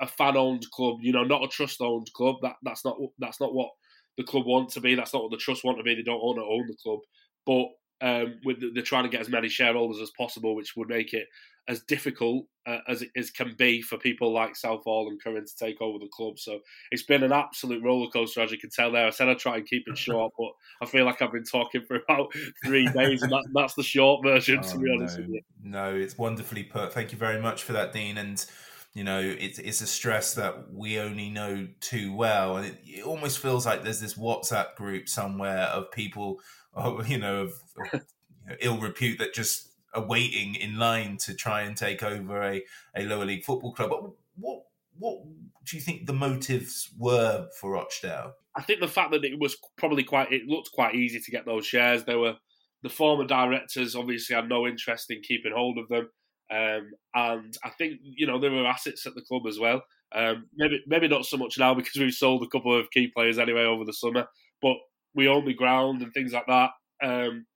a fan owned club. You know, not a trust owned club. That that's not that's not what the club want to be. That's not what the trust want to be. They don't want to own the club, but um, with the, they're trying to get as many shareholders as possible, which would make it as difficult uh, as it as can be for people like Southall and Curran to take over the club. So it's been an absolute roller coaster, as you can tell there. I said I'd try and keep it [LAUGHS] short, but I feel like I've been talking for about three days, and that, that's the short version, oh, to be honest no. with you. No, it's wonderfully put. Thank you very much for that, Dean. And you know, it's it's a stress that we only know too well, and it, it almost feels like there's this WhatsApp group somewhere of people, [LAUGHS] oh, you know, of, of you know, ill repute that just are waiting in line to try and take over a, a lower league football club. but what what do you think the motives were for Rochdale? I think the fact that it was probably quite it looked quite easy to get those shares. There were the former directors obviously had no interest in keeping hold of them. Um, and I think you know there were assets at the club as well. Um, maybe maybe not so much now because we've sold a couple of key players anyway over the summer, but we own the ground and things like that. Um,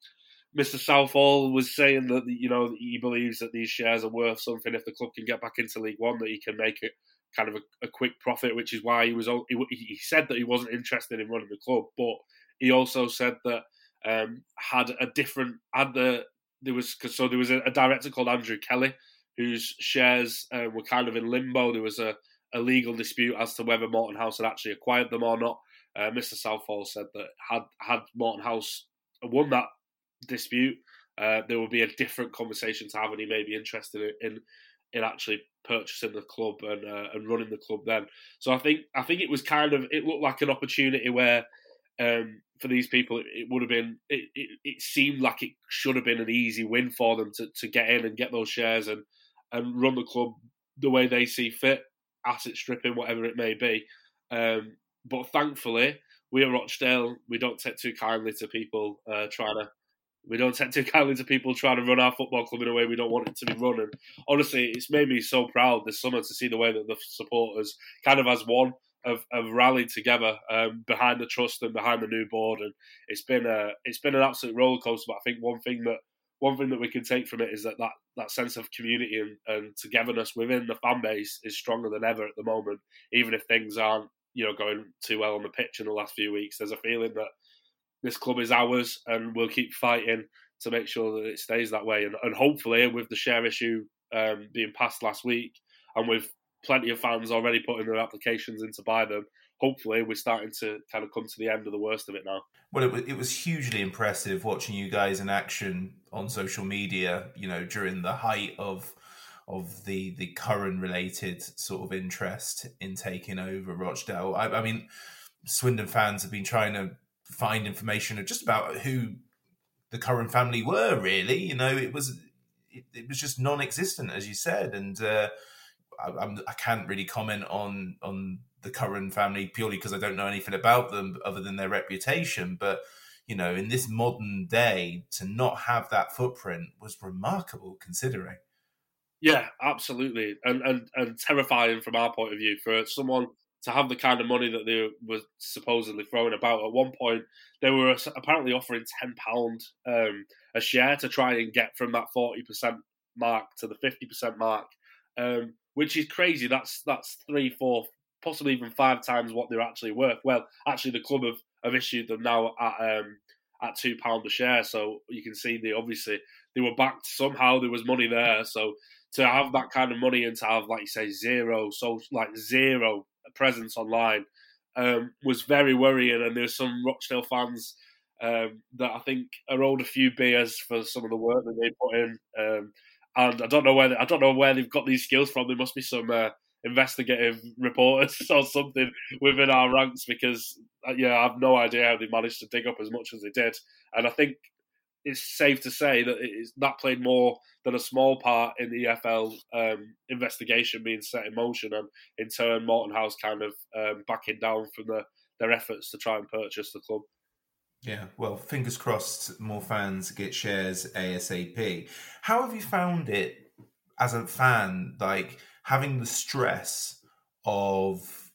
Mr. Southall was saying that you know he believes that these shares are worth something if the club can get back into League One, that he can make it kind of a, a quick profit, which is why he was he, said that he wasn't interested in running the club, but he also said that um, had a different had the there was so there was a, a director called Andrew Kelly whose shares uh, were kind of in limbo. There was a, a, legal dispute as to whether Morton House had actually acquired them or not. Uh, Mr. Southall said that had had Morton House won that dispute, uh, there would be a different conversation to have, and he may be interested in in actually purchasing the club and uh, and running the club then. So I think I think it was kind of it looked like an opportunity where um, for these people, it, it would have been. It, it, it, seemed like it should have been an easy win for them to, to get in and get those shares and and run the club the way they see fit, asset stripping, whatever it may be. Um, but thankfully, we at Rochdale, we don't take too kindly to people uh, trying to. We don't take too kindly to people trying to run our football club in a way we don't want it to be run. And honestly, it's made me so proud this summer to see the way that the supporters kind of as one have, have rallied together um, behind the trust and behind the new board, and it's been a it's been an absolute roller coaster. But I think one thing that one thing that we can take from it is that that, that sense of community and, and togetherness within the fan base is stronger than ever at the moment. Even if things aren't you know going too well on the pitch in the last few weeks, there's a feeling that this club is ours, and we'll keep fighting to make sure that it stays that way. And, and hopefully, with the share issue um, being passed last week, and with plenty of fans already putting their applications in to buy them. Hopefully, we're starting to kind of come to the end of the worst of it now. Well, it, it was hugely impressive watching you guys in action on social media. You know, during the height of of the the Curran related sort of interest in taking over Rochdale. I, I mean, Swindon fans have been trying to find information just about who the Curran family were. Really, you know, it was it, it was just non-existent, as you said, and. Uh, I, I'm, I can't really comment on on the Curran family purely because I don't know anything about them other than their reputation. But you know, in this modern day, to not have that footprint was remarkable, considering. Yeah, absolutely, and and and terrifying from our point of view for someone to have the kind of money that they were supposedly throwing about. At one point, they were apparently offering ten pound um, a share to try and get from that forty percent mark to the fifty percent mark. Um, which is crazy. That's that's three, four, possibly even five times what they're actually worth. Well, actually, the club have, have issued them now at um, at two pound a share, so you can see they obviously they were backed somehow. There was money there, so to have that kind of money and to have, like you say, zero, so like zero presence online um, was very worrying. And there's some Rochdale fans. Um, that I think are owed a few beers for some of the work that they put in. Um, I don't know where they, I don't know where they've got these skills from. There must be some uh, investigative [LAUGHS] reporters [LAUGHS] or something within our ranks because uh, yeah, I have no idea how they managed to dig up as much as they did. And I think it's safe to say that it's that played more than a small part in the EFL um, investigation being set in motion, and in turn, Morton House kind of um, backing down from the, their efforts to try and purchase the club. Yeah, well, fingers crossed more fans get shares ASAP. How have you found it as a fan, like having the stress of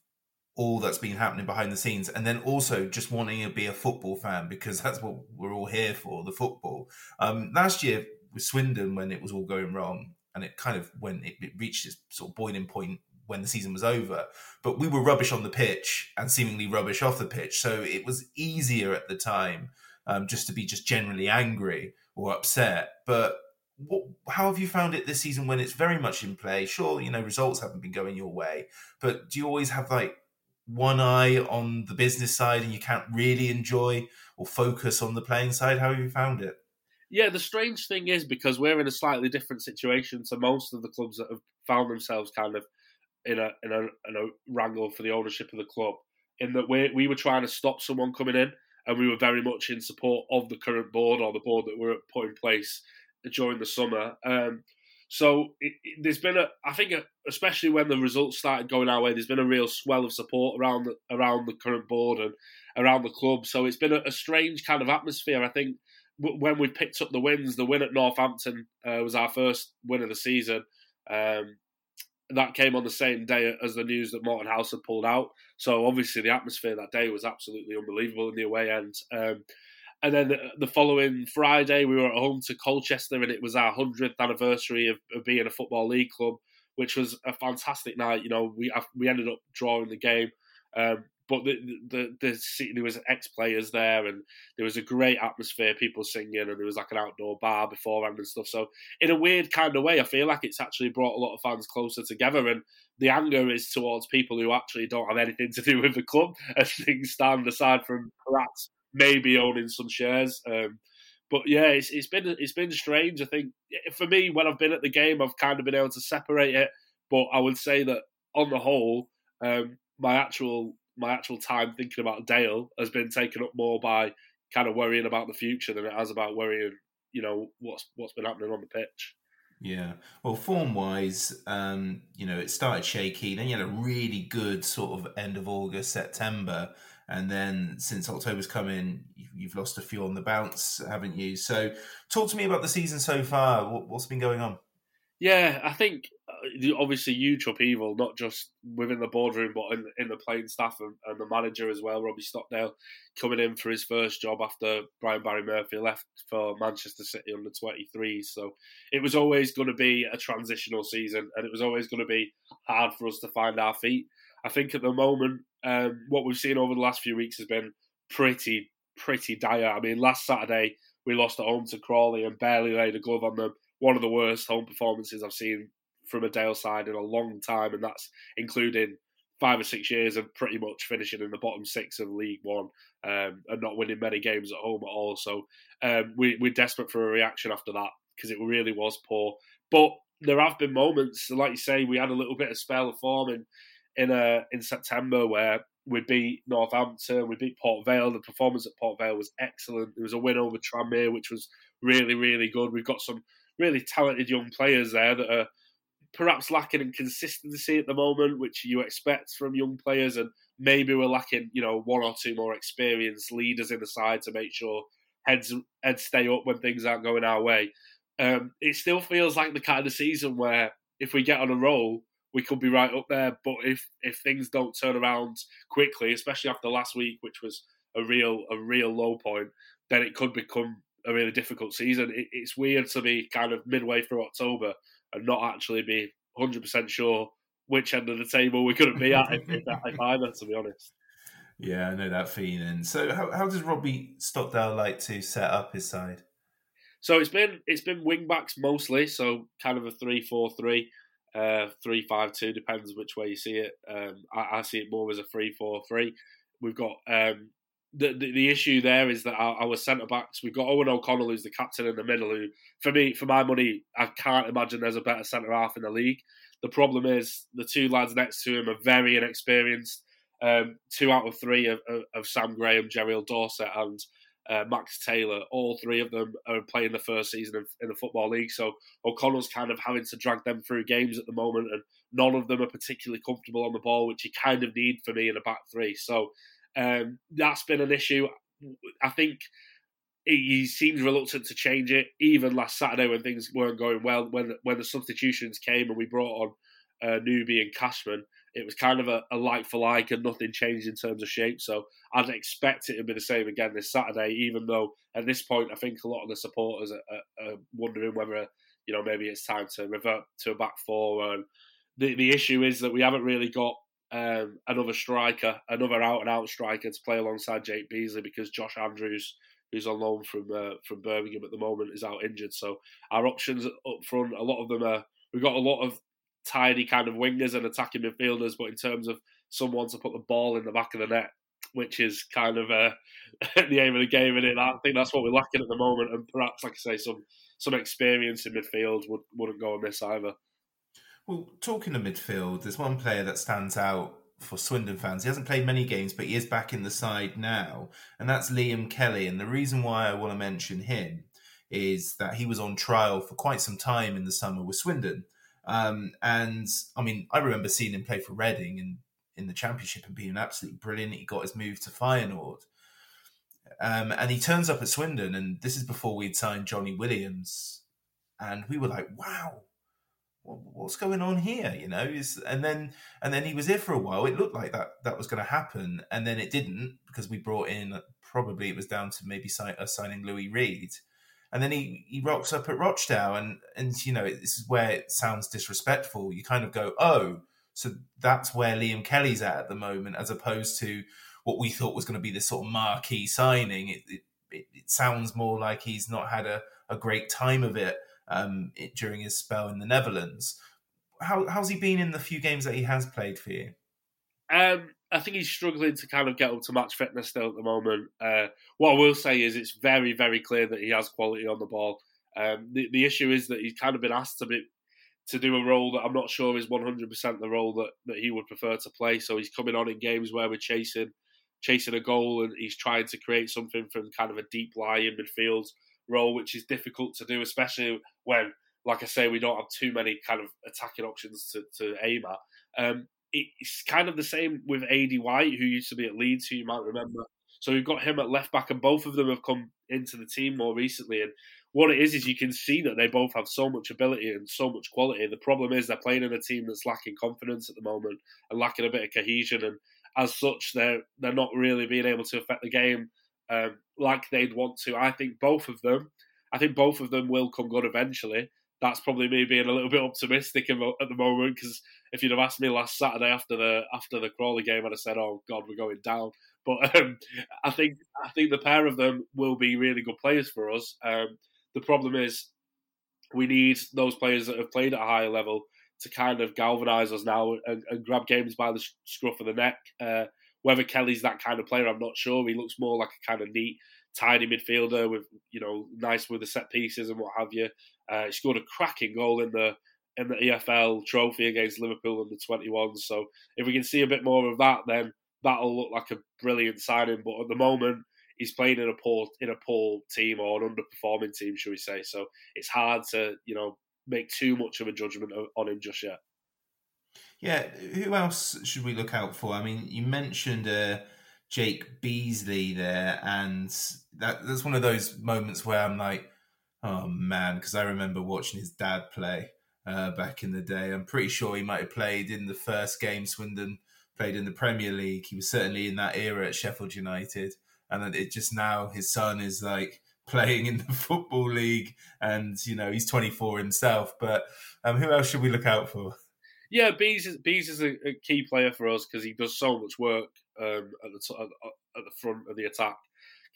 all that's been happening behind the scenes and then also just wanting to be a football fan because [LAUGHS] that's what we're all here for, the football. Um, last year with Swindon, when it was all going wrong, and it kind of when it, it reached its sort of boiling point when the season was over. But we were rubbish on the pitch and seemingly rubbish off the pitch. So it was easier at the time um, just to be just generally angry or upset. But what, how have you found it this season when it's very much in play? Sure, you know, results haven't been going your way, but do you always have like one eye on the business side and you can't really enjoy or focus on the playing side? How have you found it? Yeah, the strange thing is because we're in a slightly different situation to most of the clubs that have found themselves kind of in a in a, in a wrangle for the ownership of the club. In that we we were trying to stop someone coming in, and we were very much in support of the current board or the board that were put in place during the summer. Um, so it, it, there's been a, I think, a, especially when the results started going our way, there's been a real swell of support around the, around the current board and around the club. So it's been a, a strange kind of atmosphere. I think when we picked up the wins, the win at Northampton uh, was our first win of the season. Um, that came on the same day as the news that Morton House had pulled out. So obviously the atmosphere that day was absolutely unbelievable in the away end. Um, and then the, the, following Friday, we were at home to Colchester, and it was our hundredth anniversary of, of, being a football league club, which was a fantastic night. You know, we we ended up drawing the game. Um, but the, the, the, the there was ex players there, and there was a great atmosphere, people singing, and there was like an outdoor bar beforehand and stuff. So in a weird kind of way, I feel like it's actually brought a lot of fans closer together, and the anger is towards people who actually don't have anything to do with the club [LAUGHS] as things stand, aside from perhaps maybe owning some shares. Um, but yeah, it's, it's been it's been strange. I think for me, when I've been at the game, I've kind of been able to separate it. But I would say that on the whole, um, my actual my actual time thinking about Dale has been taken up more by kind of worrying about the future than it has about worrying, you know, what's what's been happening on the pitch. Yeah. Well, form wise, um, you know, it started shaky. Then you had a really good sort of end of August, September. And then since October's come in, you've lost a few on the bounce, haven't you? So talk to me about the season so far. What's been going on? Yeah, I think obviously huge upheaval, not just within the boardroom, but in, in the playing staff and, and, the manager as well. Robbie Stockdale coming in for his first job after Brian Barry Murphy left for Manchester City under 23. So it was always going to be a transitional season and it was always going to be hard for us to find our feet. I think at the moment, um, what we've seen over the last few weeks has been pretty, pretty dire. I mean, last Saturday we lost at home to Crawley and barely laid a glove on them one of the worst home performances I've seen from a Dale side in a long time, and that's including five or six years of pretty much finishing in the bottom six of League One um, and not winning many games at home at all. So um, we, we're desperate for a reaction after that because it really was poor. But there have been moments, like you say, we had a little bit of spell of form in in, uh, in September where we beat Northampton, we beat Port Vale. The performance at Port Vale was excellent. There was a win over Tranmere, which was really, really good. We've got some really talented young players there that are perhaps lacking in consistency at the moment, which you expect from young players, and maybe we're lacking, you know, one or two more experienced leaders in the side to make sure heads heads stay up when things aren't going our way. Um, it still feels like the kind of season where if we get on a roll, we could be right up there. But if if things don't turn around quickly, especially after last week, which was a real a real low point, then it could become a really difficult season. It, it's weird to be kind of midway through October and not actually be 100% sure which end of the table we're going to be at if, if either, to be honest. Yeah, I know that feeling. So, how, how does Robbie Stockdale like to set up his side? So it's been it's been wing backs mostly, so kind of a three four three, uh, three five two depends which way you see it. Um, I, I, see it more as a three four three. We've got um, the, the, the issue there is that our, our centre backs, we've got Eoghan O'Connell, who's the captain in the middle, who, for me, for my money, I can't imagine there's a better centre half in the league. The problem is the two lads next to him are very inexperienced. Um, two out of three of, of, of Sam Graham, Jeriel Dorsett, and uh, Max Taylor, all three of them are playing the first season of, in the Football League. So O'Connell's kind of having to drag them through games at the moment, and none of them are particularly comfortable on the ball, which you kind of need for me in a back three. So um, that's been an issue. I think he seems reluctant to change it. Even last Saturday when things weren't going well, when when the substitutions came and we brought on uh, Newby and Cashman, it was kind of a, a, like for like and nothing changed in terms of shape. So I'd expect it to be the same again this Saturday, even though at this point I think a lot of the supporters are, are, are wondering whether you know maybe it's time to revert to a back four. And the the issue is that we haven't really got um, another striker, another out and out striker to play alongside Jake Beesley because Josh Andrews, who's on loan from uh, from Birmingham at the moment, is out injured. So our options up front, a lot of them are. We've got a lot of tidy kind of wingers and attacking midfielders, but in terms of someone to put the ball in the back of the net, which is kind of uh, [LAUGHS] the aim of the game, and I think that's what we're lacking at the moment. And perhaps, like I say, some some experience in midfield would wouldn't go amiss either. Well, talking of midfield, there's one player that stands out for Swindon fans. He hasn't played many games, but he is back in the side now, and that's Liam Kelly. And the reason why I want to mention him is that he was on trial for quite some time in the summer with Swindon. Um, and I mean, I remember seeing him play for Reading in, in the Championship and being absolutely brilliant. He got his move to Feyenoord. Um, and he turns up at Swindon, and this is before we'd signed Johnny Williams. And we were like, wow, what's going on here? You know, is and then and then he was here for a while. It looked like that that was going to happen, and then it didn't because we brought in probably it was down to maybe sign, signing Louis Reed, and then he he rocks up at Rochdale, and and you know this is where it sounds disrespectful. You kind of go, oh, so that's where Liam Kelly's at at the moment, as opposed to what we thought was going to be this sort of marquee signing. It, it, it, it sounds more like he's not had a, a great time of it um, it, during his spell in the Netherlands. How, how's he been in the few games that he has played for you? Um, I think he's struggling to kind of get up to match fitness still at the moment. Uh, what I will say is it's very, very clear that he has quality on the ball. Um, the, the issue is that he's kind of been asked to be to do a role that I'm not sure is 100% the role that, that he would prefer to play. So he's coming on in games where we're chasing chasing a goal and he's trying to create something from kind of a deep lie in midfield role, which is difficult to do, especially when, like I say, we don't have too many kind of attacking options to, to aim at. Um, it's kind of the same with Aidy White, who used to be at Leeds, who you might remember. So we've got him at left back, and both of them have come into the team more recently. And what it is is you can see that they both have so much ability and so much quality. The problem is they're playing in a team that's lacking confidence at the moment and lacking a bit of cohesion. And as such, they're they're not really being able to affect the game um, like they'd want to. I think both of them, I think both of them will come good eventually. That's probably me being a little bit optimistic at the moment because if you'd have asked me last Saturday after the after the Crawley game, I'd have said, "Oh God, we're going down." But [LAUGHS] um, I think I think the pair of them will be really good players for us. Um, the problem is we need those players that have played at a higher level to kind of galvanise us now and, and, grab games by the scruff of the neck. Uh, whether Kelly's that kind of player, I'm not sure. He looks more like a kind of neat, tidy midfielder with you know nice with the set pieces and what have you. Uh, he scored a cracking goal in the in the EFL trophy against Liverpool in the 21s. So if we can see a bit more of that, then that'll look like a brilliant signing. But at the moment, he's playing in a poor in a poor team or an underperforming team, should we say? So it's hard to you know make too much of a judgment on him just yet. Yeah, who else should we look out for? I mean, you mentioned uh, Jake Beesley there, and that that's one of those moments where I'm like, oh man, because I remember watching his dad play uh, back in the day. I'm pretty sure he might have played in the first game Swindon played in the Premier League. He was certainly in that era at Sheffield United, and then it just now his son is like [LAUGHS] playing in the football league, and you know he's 24 himself. But um, who else should we look out for? Yeah, Bees is Bees is a, a key player for us because he does so much work um, at the at the front of the attack.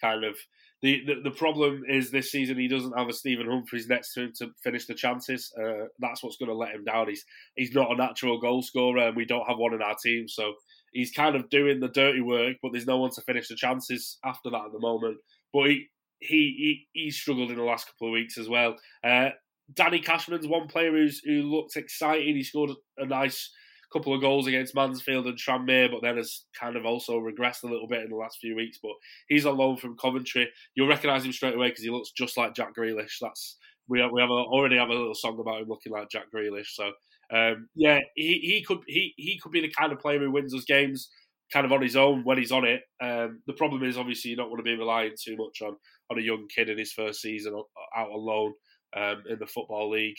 Kind of the, the, the problem is this season he doesn't have a Stephen Humphrys next to him to finish the chances. Uh, that's what's going to let him down. He's he's not a natural goal scorer, and we don't have one in our team, so he's kind of doing the dirty work. But there's no one to finish the chances after that at the moment. But he he he, he struggled in the last couple of weeks as well. Uh, Danny Cashman's one player who's who looked exciting. He scored a nice couple of goals against Mansfield and Tranmere, but then has kind of also regressed a little bit in the last few weeks. But he's on loan from Coventry. You'll recognise him straight away because he looks just like Jack Grealish. That's we have, we have a, already have a little song about him looking like Jack Grealish. So um, yeah, he, he could he he could be the kind of player who wins us games. kind of on his own when he's on it. Um, the problem is obviously you don't want to be relying too much on on a young kid in his first season out on loan um, in the football league.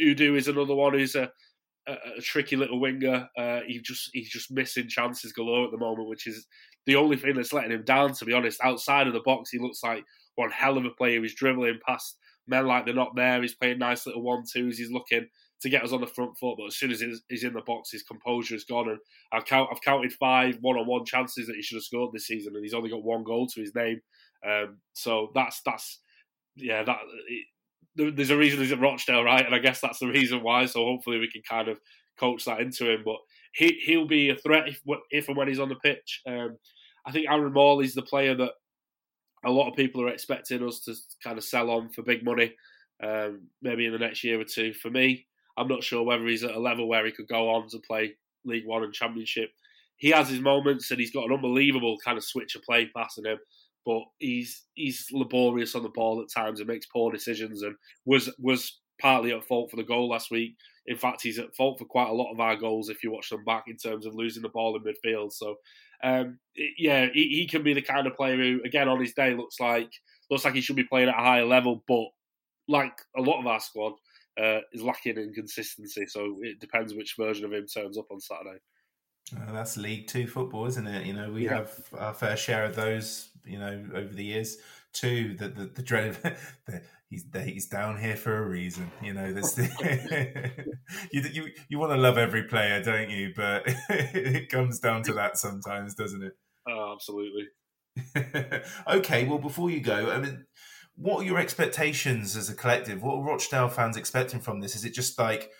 Odoh is another one who's a, a, a tricky little winger. Uh, he just he's just missing chances galore at the moment, which is the only thing that's letting him down. To be honest, outside of the box, he looks like one hell of a player. He's dribbling past men like they're not there. He's playing nice little one twos. He's looking to get us on the front foot. But as soon as he's in the box, his composure is gone. And I've, count, I've counted five one-on-one chances that he should have scored this season, and he's only got one goal to his name. Um, so that's that's yeah that. There's a reason he's at Rochdale, right? And I guess that's the reason why. So hopefully we can kind of coach that into him. But he he'll be a threat if, if and when he's on the pitch. Um, I think Aaron Morley's the player that a lot of people are expecting us to kind of sell on for big money, um, maybe in the next year or two. For me, I'm not sure whether he's at a level where he could go on to play League One and Championship. He has his moments, and he's got an unbelievable kind of switch of play passing him. But he's he's laborious on the ball at times and makes poor decisions, and was was partly at fault for the goal last week. In fact, he's at fault for quite a lot of our goals if you watch them back in terms of losing the ball in midfield. So, um, yeah, he, he, can be the kind of player who, again, on his day looks like looks like he should be playing at a higher level, but like a lot of our squad, uh, is lacking in consistency. So it depends which version of him turns up on Saturday. Uh, that's League Two football, isn't it? You know, we yeah. have our fair share of those. You know, over the years. too. the the, the dread of [LAUGHS] the, he's he's down here for a reason. You know, there's the, [LAUGHS] you you you want to love every player, don't you? But [LAUGHS] it comes down to that sometimes, doesn't it? Oh, absolutely. okay, well, before you go, I mean, what are your expectations as a collective? What are Rochdale fans expecting from this? Is it just like,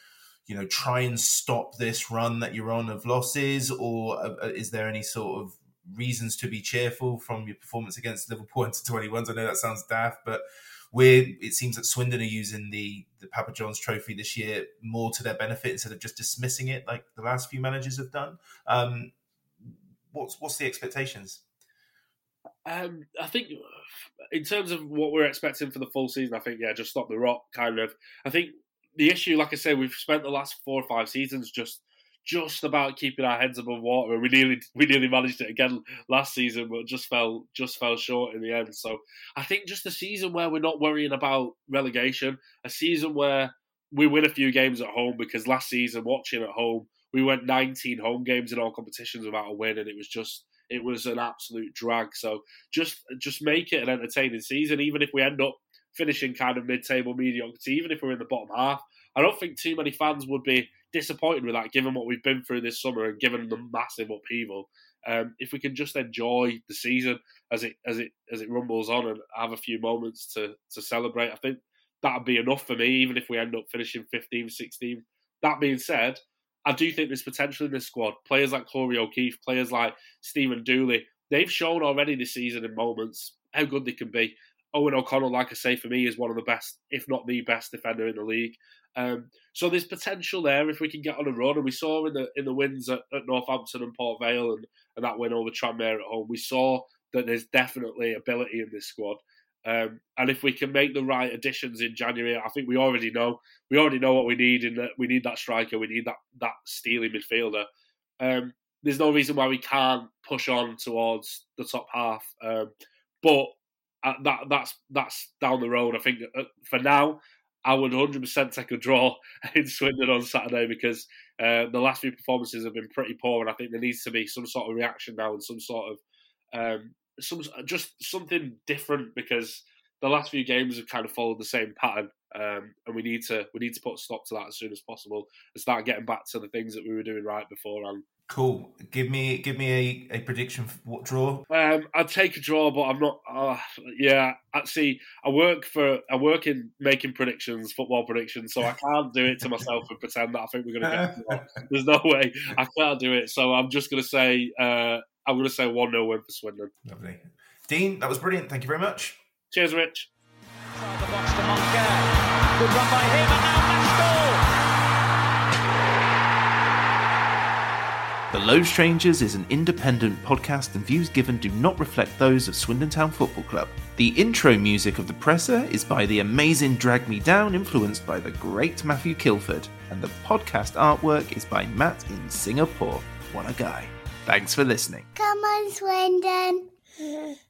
you know, try and stop this run that you're on of losses, or uh, uh, is there any sort of reasons to be cheerful from your performance against Liverpool [LAUGHS] into 21s? I know that sounds daft, but we're, it seems that Swindon are using the, the Papa John's trophy this year more to their benefit instead of just dismissing it like the last few managers have done. Um, what's, what's the expectations? Um, I think in terms of what we're expecting for the full season, I think yeah, just stop the rot. Kind of. I think the issue, like I say, we've spent the last four or five seasons just just about keeping our heads above water. We nearly we nearly managed it again last season, but just fell just fell short in the end. So I think just a season where we're not worrying about relegation, a season where we win a few games at home because last season watching at home we went 19 home games in all competitions without a win, and it was just it was an absolute drag. So just just make it an entertaining season, even if we end up finishing kind of mid-table mediocrity, even if we're in the bottom half. I don't think too many fans would be disappointed with that, given what we've been through this summer and given the massive upheaval. Um, if we can just enjoy the season as it as it as it rumbles on and have a few moments to to celebrate, I think that'd be enough for me. Even if we end up finishing 15th, 16th. That being said, I do think there's potential in this squad. Players like Corey O'Keeffe, players like Stephen Dooley, they've shown already this season in moments how good they can be. Eoghan O'Connell, like I say, for me, is one of the best, if not the best defender in the league. Um, so there's potential there if we can get on a run. And we saw in the in the wins at, at Northampton and Port Vale and, and that win over Tranmere at home, we saw that there's definitely ability in this squad. Um, and if we can make the right additions in January, I think we already know we already know what we need. In that we need that striker, we need that that steely midfielder. Um, there's no reason why we can't push on towards the top half. Um, but uh, that that's that's down the road. I think uh, for now, I would 100% take a draw [LAUGHS] in Swindon on Saturday because uh, the last few performances have been pretty poor, and I think there needs to be some sort of reaction now and some sort of um, some just something different because the last few games have kind of followed the same pattern, um, and we need to we need to put a stop to that as soon as possible and start getting back to the things that we were doing right beforehand. Cool. Give me give me a, a prediction for what draw? Um, I'd take a draw, but I'm not. Uh, yeah, actually, I work for I work in making predictions, football predictions, so I can't do it to myself and pretend that I think we're going to get. [LAUGHS] There's no way I can't do it. So I'm just going to say uh, I'm going to say one 0 win for Swindon. Lovely, Dean. That was brilliant. Thank you very much. Cheers, Rich. The box Good run by him, and now The Low Strangers is an independent podcast, and views given do not reflect those of Swindon Town Football Club. The intro music of The Presser is by the amazing Drag Me Down, influenced by the great Matthew Kilford, and the podcast artwork is by Matt in Singapore. What a guy! Thanks for listening. Come on, Swindon. [LAUGHS]